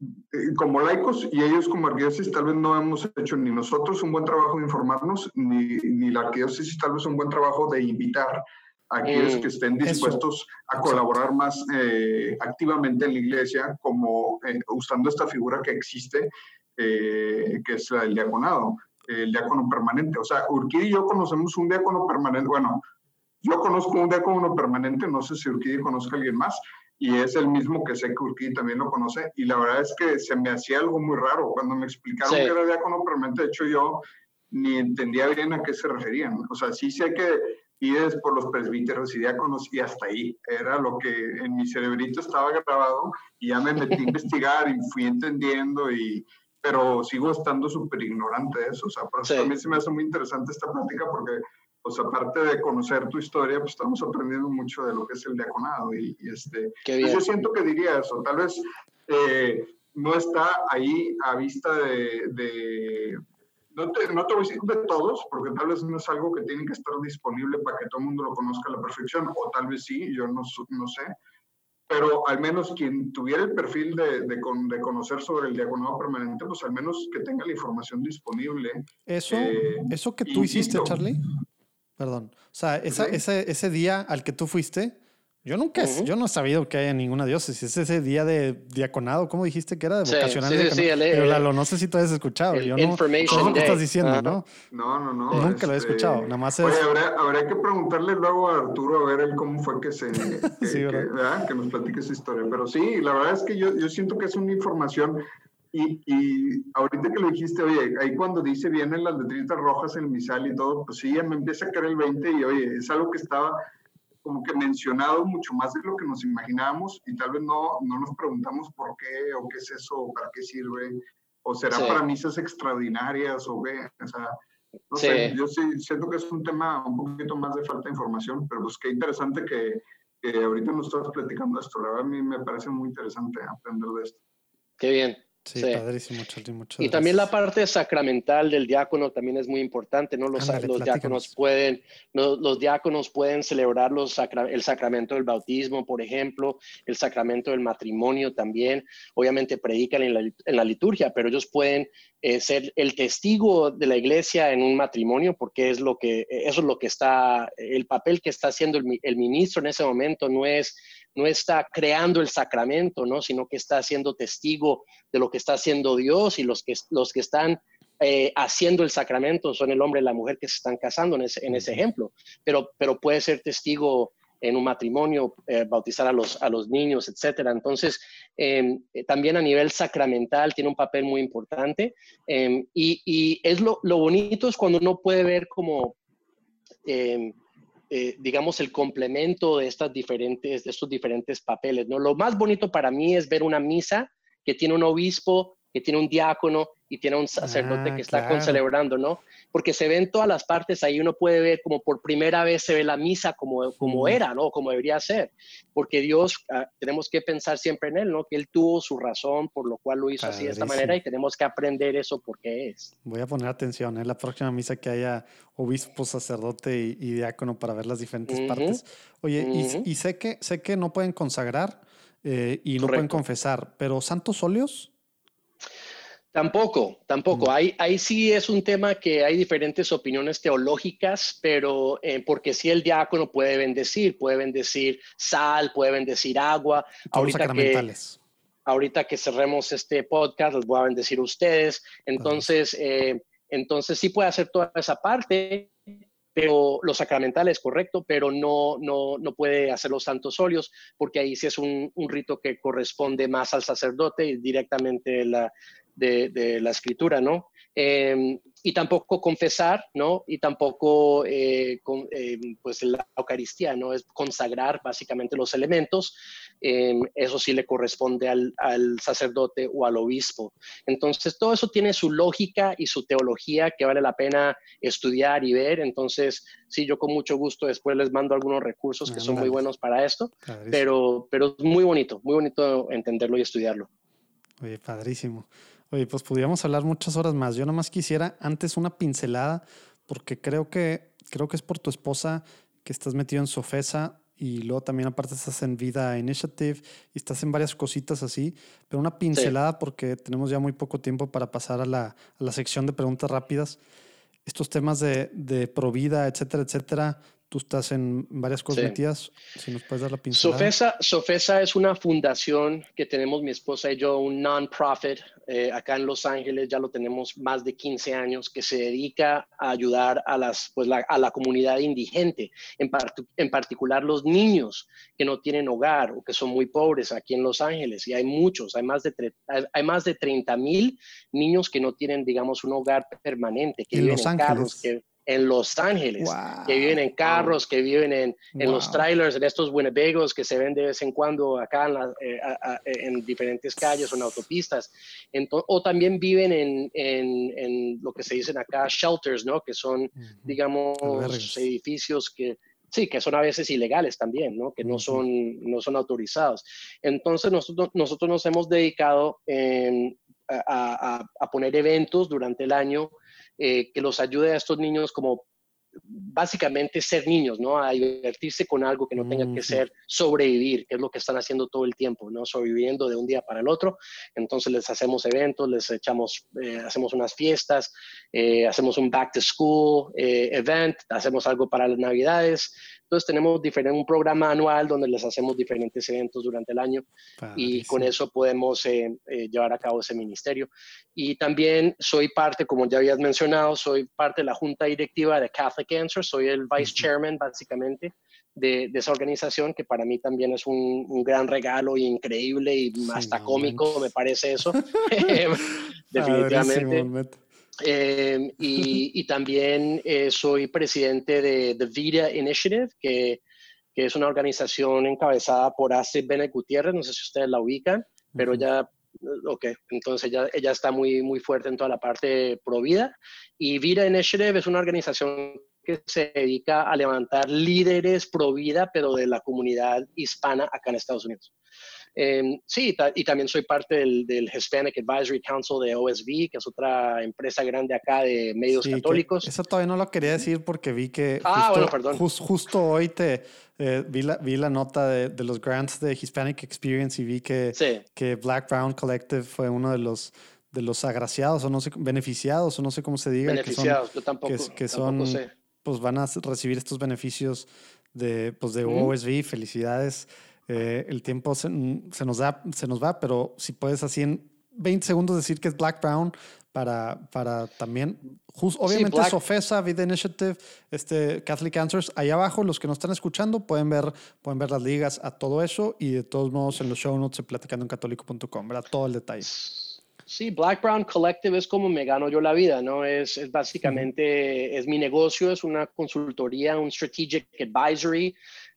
eh, como laicos y ellos como arquidiócesis, tal vez no hemos hecho ni nosotros un buen trabajo de informarnos, ni, ni la arquidiócesis tal vez un buen trabajo de invitar a aquellos mm, que estén dispuestos a colaborar más eh, activamente en la iglesia, como usando esta figura que existe, que es la del diaconado el diácono permanente. O sea, Urquidi y yo conocemos un diácono permanente. Bueno, yo conozco un diácono permanente, no sé si Urquidi conozca a alguien más, y es el mismo que sé que Urquidi también lo conoce. Y la verdad es que se me hacía algo muy raro cuando me explicaron que era diácono permanente. De hecho, yo ni entendía bien a qué se referían. O sea, sí sé que pides por los presbíteros y diáconos y hasta ahí era lo que en mi cerebrito estaba grabado y ya me metí a investigar y fui entendiendo y, pero sigo estando súper ignorante de eso. O sea, por eso también se me hace muy interesante esta plática porque, pues aparte de conocer tu historia, pues estamos aprendiendo mucho de lo que es el diaconado. Y, este, pues, yo siento que diría eso. Tal vez eh, no está ahí a vista de... de no te, no te, voy a decir de todos, porque tal vez no es algo que tiene que estar disponible para que todo el mundo lo conozca a la perfección, o tal vez sí, yo no, no sé, pero al menos quien tuviera el perfil de, de, de, conocer sobre el diagonal permanente, pues al menos que tenga la información disponible. Eso, eh, eso que tú hiciste, Charlie, perdón, o sea, esa, ese, ese día al que tú fuiste, yo nunca, yo no he sabido que haya ninguna diócesis. Es ese día de diaconado, ¿cómo dijiste que era? De vocacional. Sí, sí, sí, Pero Lalo, no sé si tú has escuchado. yo no, lo que estás diciendo, ¿no? No, no, no. Nunca lo he este, escuchado. Nada más es... Oye, habría, que preguntarle luego a Arturo a ver él cómo fue que se... Que, sí, ¿verdad? que, nos platique esa historia. Pero sí, la verdad es que yo, yo siento que es una información y, y, ahorita que lo dijiste, oye, ahí cuando dice vienen las letritas rojas en el misal y todo, pues sí, ya me empieza a caer el 20 y oye, es algo que estaba como que mencionado mucho más de lo que nos imaginábamos y tal vez no, no nos preguntamos por qué o qué es eso o para qué sirve o será para misas extraordinarias o qué, o sea, no sé, yo sí siento que es un tema un poquito más de falta de información, pero pues qué interesante que, que ahorita nos estás platicando esto, la verdad a mí me parece muy interesante aprender de esto. Qué bien. Sí, padrísimo, Y también la parte sacramental del diácono también es muy importante, ¿no? Los, los diáconos pueden, los diáconos pueden celebrar los el sacramento del bautismo, por ejemplo, el sacramento del matrimonio también. Obviamente predican en la, en la liturgia, pero ellos pueden eh, ser el testigo de la iglesia en un matrimonio, porque es lo que, eso es lo que está, el papel que está haciendo el, el ministro en ese momento no es no está creando el sacramento, ¿no? sino que está siendo testigo de lo que está haciendo Dios y los que, los que están eh, haciendo el sacramento son el hombre y la mujer que se están casando en ese, ejemplo, pero, pero puede ser testigo en un matrimonio, eh, bautizar a los, a los niños, etcétera. Entonces, em, eh, también a nivel sacramental tiene un papel muy importante. Em, y, y, es lo, lo, bonito es cuando uno puede ver como, em, eh, digamos, el complemento de, estas diferentes, de estos diferentes papeles. ¿no? Lo más bonito para mí es ver una misa que tiene un obispo, que tiene un diácono y tiene un sacerdote Ah, que está claro. celebrando, ¿no? Porque se ven todas las partes, ahí uno puede ver como por primera vez se ve la misa como, como era, ¿no? Como debería ser. Porque Dios, ah, tenemos que pensar siempre en Él, ¿no? Que Él tuvo su razón por lo cual lo hizo así de esta Padrísimo. manera y tenemos que aprender eso porque es. Voy a poner atención en la próxima misa que haya obispo, sacerdote y, y diácono para ver las diferentes partes. Oye, y- y, sé, que, sé que no pueden consagrar eh, y no pueden Correcto. confesar, pero santos óleos. Tampoco, tampoco. Ahí, ahí sí es un tema que hay diferentes opiniones teológicas, pero eh, porque sí el diácono puede bendecir, puede bendecir sal, puede bendecir agua. Los Ahorita que, ahorita que cerremos este podcast, les voy a bendecir a ustedes. Entonces, eh, entonces sí puede hacer toda esa parte, pero los sacramentales, correcto, pero no, no, no puede hacer los santos óleos, porque ahí sí es un, un rito que corresponde más al sacerdote y directamente la, de, de la escritura, ¿no? Eh, y tampoco confesar, ¿no? Y tampoco, eh, con, eh, pues, la Eucaristía, ¿no? Es consagrar básicamente los elementos. Eh, eso sí le corresponde al, al, sacerdote o al obispo. Entonces, todo eso tiene su lógica y su teología que vale la pena estudiar y ver. Entonces, sí, yo con mucho gusto después les mando algunos recursos que son muy buenos para esto, pero, pero es muy bonito, muy bonito entenderlo y estudiarlo. Oye, padrísimo. Oye, pues pudiéramos hablar muchas horas más. Yo nada más quisiera antes una pincelada, porque creo que, creo que es por tu esposa que estás metido en Sofesa y luego también aparte estás en Vida Initiative y estás en varias cositas así, pero una pincelada sí. porque tenemos ya muy poco tiempo para pasar a la, a la sección de preguntas rápidas. Estos temas de, de provida, etcétera, etcétera, tú estás en varias cosas sí. metidas. Si nos puedes dar la pincelada. Sofesa, Sofesa es una fundación que tenemos mi esposa y yo, un non-profit eh, acá en Los Ángeles, ya lo tenemos más de 15 años, que se dedica a ayudar a, las, pues, la, a la comunidad indigente, en, part en particular los niños que no tienen hogar o que son muy pobres aquí en Los Ángeles. Y hay muchos, hay más de, hay más de 30 mil niños que no tienen, digamos, un hogar permanente, que en viven Los en Ángeles. carros, que, en Los Ángeles, wow. que viven en carros, que viven en, en wow. los trailers, en estos Winnebagos que se ven de vez en cuando acá en, la, eh, a, a, en diferentes calles o en autopistas. Entonces, o también viven en, en, lo que se dicen acá shelters, ¿no? Que son, uh -huh. digamos, Albergues. edificios que, sí, que son a veces ilegales también, ¿no? Que no son, no son autorizados. Entonces, nosotros, nosotros nos hemos dedicado a, a, poner eventos durante el año eh, que los ayude a estos niños como básicamente ser niños, ¿no? A divertirse con algo que no tenga que ser sobrevivir, que es lo que están haciendo todo el tiempo, ¿no? Sobreviviendo de un día para el otro. Entonces les hacemos eventos, les echamos, eh, hacemos unas fiestas, eh, hacemos un back to school eh, event, hacemos algo para las navidades. Entonces tenemos un programa anual donde les hacemos diferentes eventos durante el año Padrísimo. y con eso podemos eh, eh, llevar a cabo ese ministerio. Y también soy parte, como ya habías mencionado, soy parte de la junta directiva de Catholic Answer, soy el vice chairman básicamente de, de, esa organización, que para mí también es un, un gran regalo y increíble y hasta cómico manches. me parece eso, definitivamente. Eh, y, y, también eh, soy presidente de The Vida Initiative, que, que, es una organización encabezada por Astrid Bennett Gutiérrez, no sé si ustedes la ubican, pero ya, ok, entonces ella, ella está muy, muy fuerte en toda la parte pro vida. Y Vida Initiative es una organización que se dedica a levantar líderes pro vida, pero de la comunidad hispana acá en Estados Unidos. Eh, sí, y también soy parte del, del, Hispanic Advisory Council de OSB, que es otra empresa grande acá de medios sí, católicos. Eso todavía no lo quería decir porque vi que ah, justo, bueno, perdón. Just, justo hoy te eh, vi, la, vi la nota de, de, los grants de Hispanic Experience y vi que, sí. que Black Brown Collective fue uno de los de los agraciados o no sé beneficiados o no sé cómo se diga beneficiados que son, yo tampoco que, que tampoco son sé. pues van a recibir estos beneficios de pues de -huh. OSB felicidades eh, el tiempo se, se, nos da, se nos va, pero si puedes así en 20 segundos decir que es Black Brown para, para también, obviamente Sofesa, Vida Initiative, este, Catholic Answers, ahí abajo los que nos están escuchando pueden ver, pueden ver las ligas a todo eso y de todos modos en los show notes de platicandoencatólico.com, ¿verdad? Todo el detalle. Sí, Black Brown Collective es como me gano yo la vida, ¿no? Es, es básicamente, es mi negocio, es una consultoría, un strategic advisory.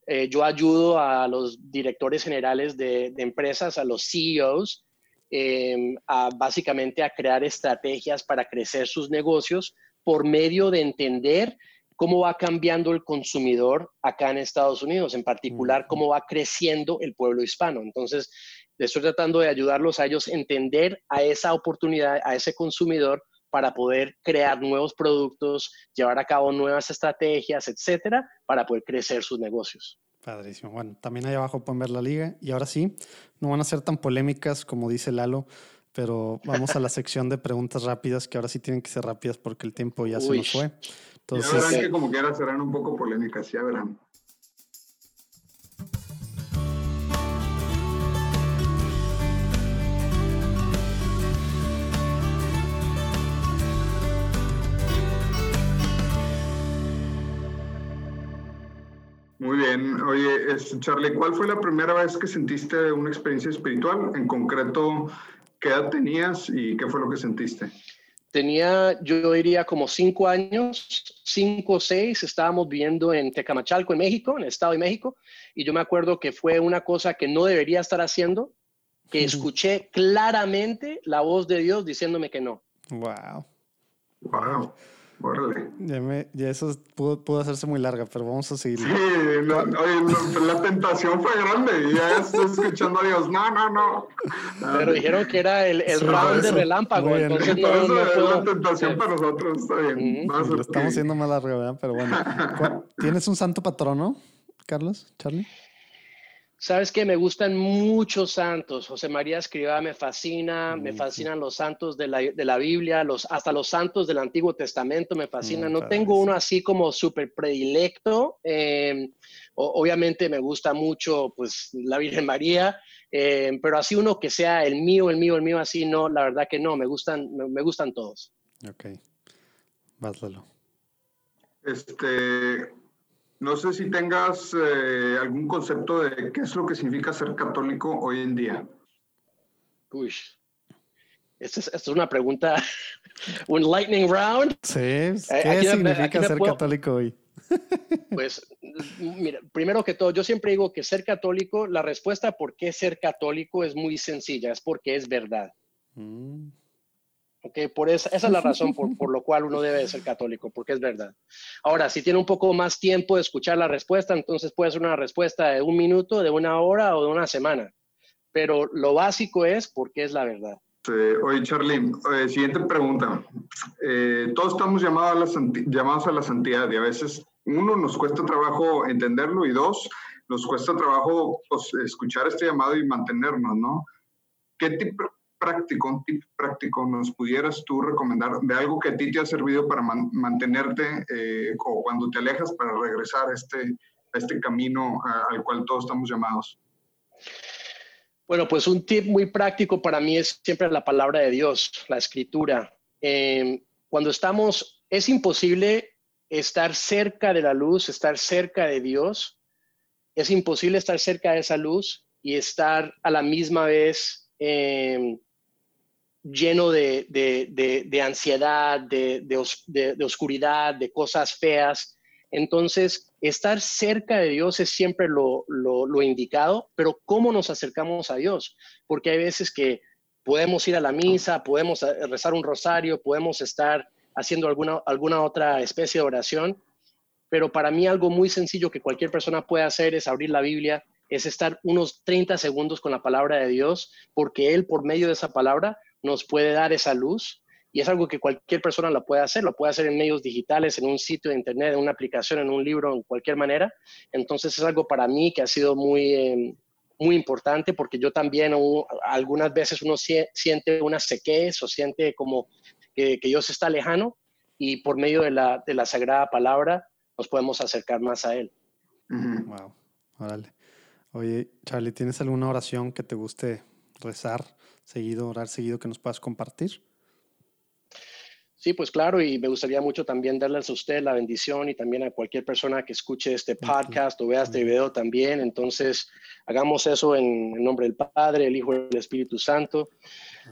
Eh, yo ayudo a los directores generales de, de empresas, a los CEOs, Em, a, básicamente a crear estrategias para crecer sus negocios por medio de entender cómo va cambiando el consumidor acá en Estados Unidos, en particular cómo va creciendo el pueblo hispano. Entonces, estoy tratando de ayudarlos a ellos a entender a esa oportunidad, a ese consumidor para poder crear nuevos productos, llevar a cabo nuevas estrategias, etcétera, para poder crecer sus negocios. Padrísimo. Bueno, también ahí abajo pueden ver la liga. Y ahora sí, no van a ser tan polémicas como dice Lalo, pero vamos a la sección de preguntas rápidas, que ahora sí tienen que ser rápidas porque el tiempo ya se nos fue. Entonces, ya verán que como quiera serán un poco polémicas, ya verán. Muy bien. Oye, es, Charlie, ¿cuál fue la primera vez que sentiste una experiencia espiritual? En concreto, ¿qué edad tenías y qué fue lo que sentiste? Tenía, yo diría, como cinco años, cinco o seis, estábamos viviendo en Tecamachalco, en México, en el Estado de México, y yo me acuerdo que fue una cosa que no debería estar haciendo, que escuché claramente la voz de Dios diciéndome que no. Wow. Wow. Ya, me, ya eso pudo, hacerse muy larga, pero vamos a seguir. Sí, la tentación fue grande y ya estoy escuchando a Dios. No, no, no. Pero dijeron que era el, el round de relámpago, entonces no, no Es la tentación para nosotros, está bien. Lo estamos haciendo más larga, ¿verdad? Pero bueno. ¿Tienes un santo patrono, Carlos, Charlie? Sabes que me gustan muchos santos. José María Escribá me fascina, me fascinan los santos de la, de la Biblia, los, hasta los santos del Antiguo Testamento me fascinan. no tengo uno así como súper predilecto. Em, obviamente me gusta mucho pues la Virgen María, em, pero así uno que sea el mío, el mío, el mío, así no, la verdad que no, me gustan, me, gustan todos. Ok. Este, no sé si tengas eh, algún concepto de qué es lo que significa ser católico hoy en día. Uy, esta es, una pregunta, un lightning round. Sí, eh, ¿qué significa ser católico hoy? Pues, mira, primero que todo, yo siempre digo que ser católico, la respuesta por qué ser católico es muy sencilla, es porque es verdad. Mm. Okay, por esa, esa es la razón por, por lo cual uno debe ser católico, porque es verdad. Ahora, si tiene un poco más tiempo de escuchar la respuesta, entonces puede ser una respuesta de un minuto, de una hora o de una semana. Pero lo básico es porque es la verdad. oye, Charly, eh, siguiente pregunta. Eh, todos estamos llamados a, la llamados a la santidad y a veces, uno, nos cuesta trabajo entenderlo y dos, nos cuesta trabajo pues, escuchar este llamado y mantenernos, ¿no? ¿Qué tipo, práctico, un tip práctico nos pudieras tú recomendar de algo que a ti te ha servido para mantenerte eh, o cuando te alejas para regresar a este, este camino al cual todos estamos llamados? Bueno, pues un tip muy práctico para mí es siempre la palabra de Dios, la escritura. Em, cuando estamos, es imposible estar cerca de la luz, estar cerca de Dios. Es imposible estar cerca de esa luz y estar a la misma vez eh, lleno de, ansiedad, de, oscuridad, de cosas feas. Entonces, estar cerca de Dios es siempre lo, indicado, pero ¿cómo nos acercamos a Dios? Porque hay veces que podemos ir a la misa, podemos rezar un rosario, podemos estar haciendo alguna, alguna otra especie de oración, pero para mí algo muy sencillo que cualquier persona puede hacer es abrir la Biblia, es estar unos 30 segundos con la palabra de Dios, porque Él por medio de esa palabra nos puede dar esa luz y es algo que cualquier persona lo puede hacer, lo puede hacer en medios digitales, en un sitio de internet, en una aplicación, en un libro, en cualquier manera. Entonces es algo para mí que ha sido muy, em, muy importante porque yo también algunas veces uno siente una sequez o siente como que, Dios está lejano y por medio de la, de la sagrada palabra nos podemos acercar más a Él. Wow, órale. Oye, Charlie, ¿tienes alguna oración que te guste rezar seguido, orar seguido que nos puedas compartir? Sí, pues claro, y me gustaría mucho también darles a usted la bendición y también a cualquier persona que escuche este podcast o vea este video también. Entonces, hagamos eso en el nombre del Padre, el Hijo y el Espíritu Santo.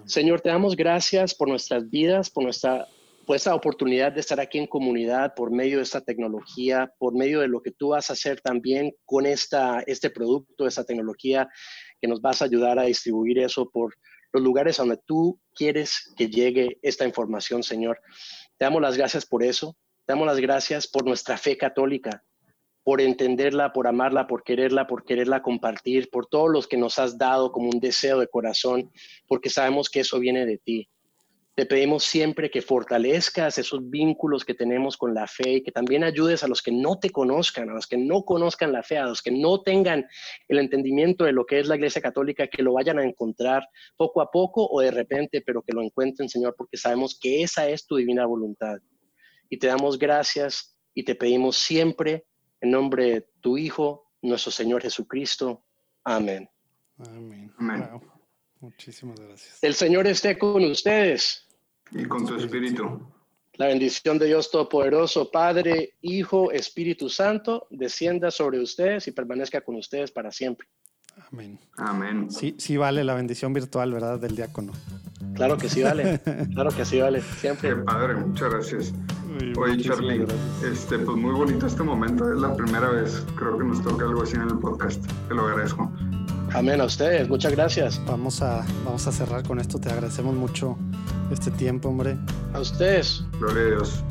Señor, te damos gracias por nuestras vidas, por nuestra por esta oportunidad de estar aquí en comunidad por medio de esta tecnología, por medio de lo que tú vas a hacer también con esta, este producto, esta tecnología, que nos vas a ayudar a distribuir eso por los lugares donde tú quieres que llegue esta información, Señor. Te damos las gracias por eso. Te damos las gracias por nuestra fe católica, por entenderla, por amarla, por quererla, por quererla compartir, por todos los que nos has dado como un deseo de corazón, porque sabemos que eso viene de ti. Te pedimos siempre que fortalezcas esos vínculos que tenemos con la fe y que también ayudes a los que no te conozcan, a los que no conozcan la fe, a los que no tengan el entendimiento de lo que es la Iglesia Católica, que lo vayan a encontrar poco a poco o de repente, pero que lo encuentren, Señor, porque sabemos que esa es tu divina voluntad. Y te damos gracias y te pedimos siempre en nombre de tu Hijo, nuestro Señor Jesucristo. Amén. Amén. Amén. Muchísimas gracias. El Señor esté con ustedes. Y con tu espíritu. La bendición de Dios Todopoderoso, Padre, Hijo, Espíritu Santo, descienda sobre ustedes y permanezca con ustedes para siempre. Amén. Amén. Sí, sí vale la bendición virtual, ¿verdad? Del diácono. Claro que sí vale. claro que sí vale. Siempre. Qué padre, muchas gracias. Oye, Charlie, este, pues muy bonito este momento. Es la primera vez, creo que nos toca algo así en el podcast. Te lo agradezco. Amén a ustedes, muchas gracias. Vamos a, vamos a cerrar con esto. Te agradecemos mucho este tiempo, hombre. A ustedes. Gloria a Dios.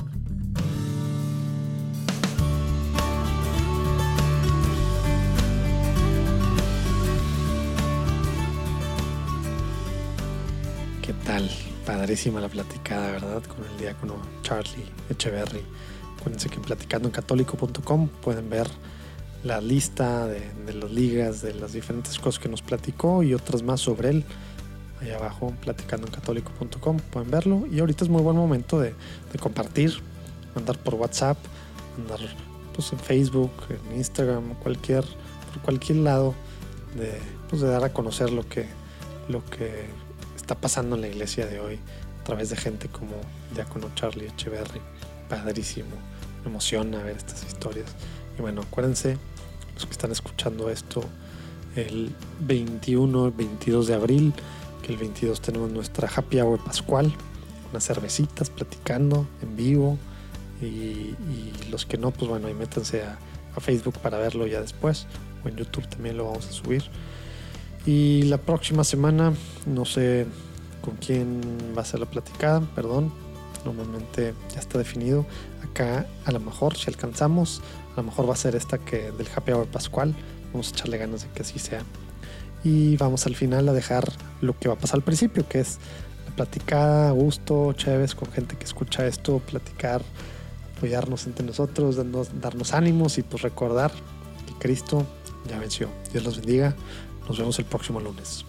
¿Qué tal? Padrísima la platicada, ¿verdad? Con el diácono Charlie Echeverry. Acuérdense que en platicandoencatólico.com pueden ver la lista de, las ligas, de las diferentes cosas que nos platicó y otras más sobre él. Ahí abajo, platicandoencatólico.com, pueden verlo. Y ahorita es muy buen momento de, compartir, mandar por WhatsApp, mandar pues, en Facebook, en Instagram, cualquier, por cualquier lado, de, pues, de dar a conocer lo que, lo que está pasando en la iglesia de hoy a través de gente como Diácono Charlie Echeverry. Padrísimo, me emociona ver estas historias. Y bueno, acuérdense, los que están escuchando esto el 21, 22 de abril, que el 22 tenemos nuestra happy hour pascual, unas cervecitas platicando en vivo y, los que no, pues bueno, ahí métanse a, a, Facebook para verlo ya después o en YouTube también lo vamos a subir. Y la próxima semana, no sé con quién va a ser la platicada, perdón, normalmente ya está definido. Acá a lo mejor si alcanzamos a lo mejor va a ser esta que del Happy Hour Pascual. Vamos a echarle ganas de que así sea. Y vamos al final a dejar lo que va a pasar al principio, que es la platicada, gusto, chéves con gente que escucha esto, platicar, apoyarnos entre nosotros, darnos, darnos ánimos y pues recordar que Cristo ya venció. Dios los bendiga. Nos vemos el próximo lunes.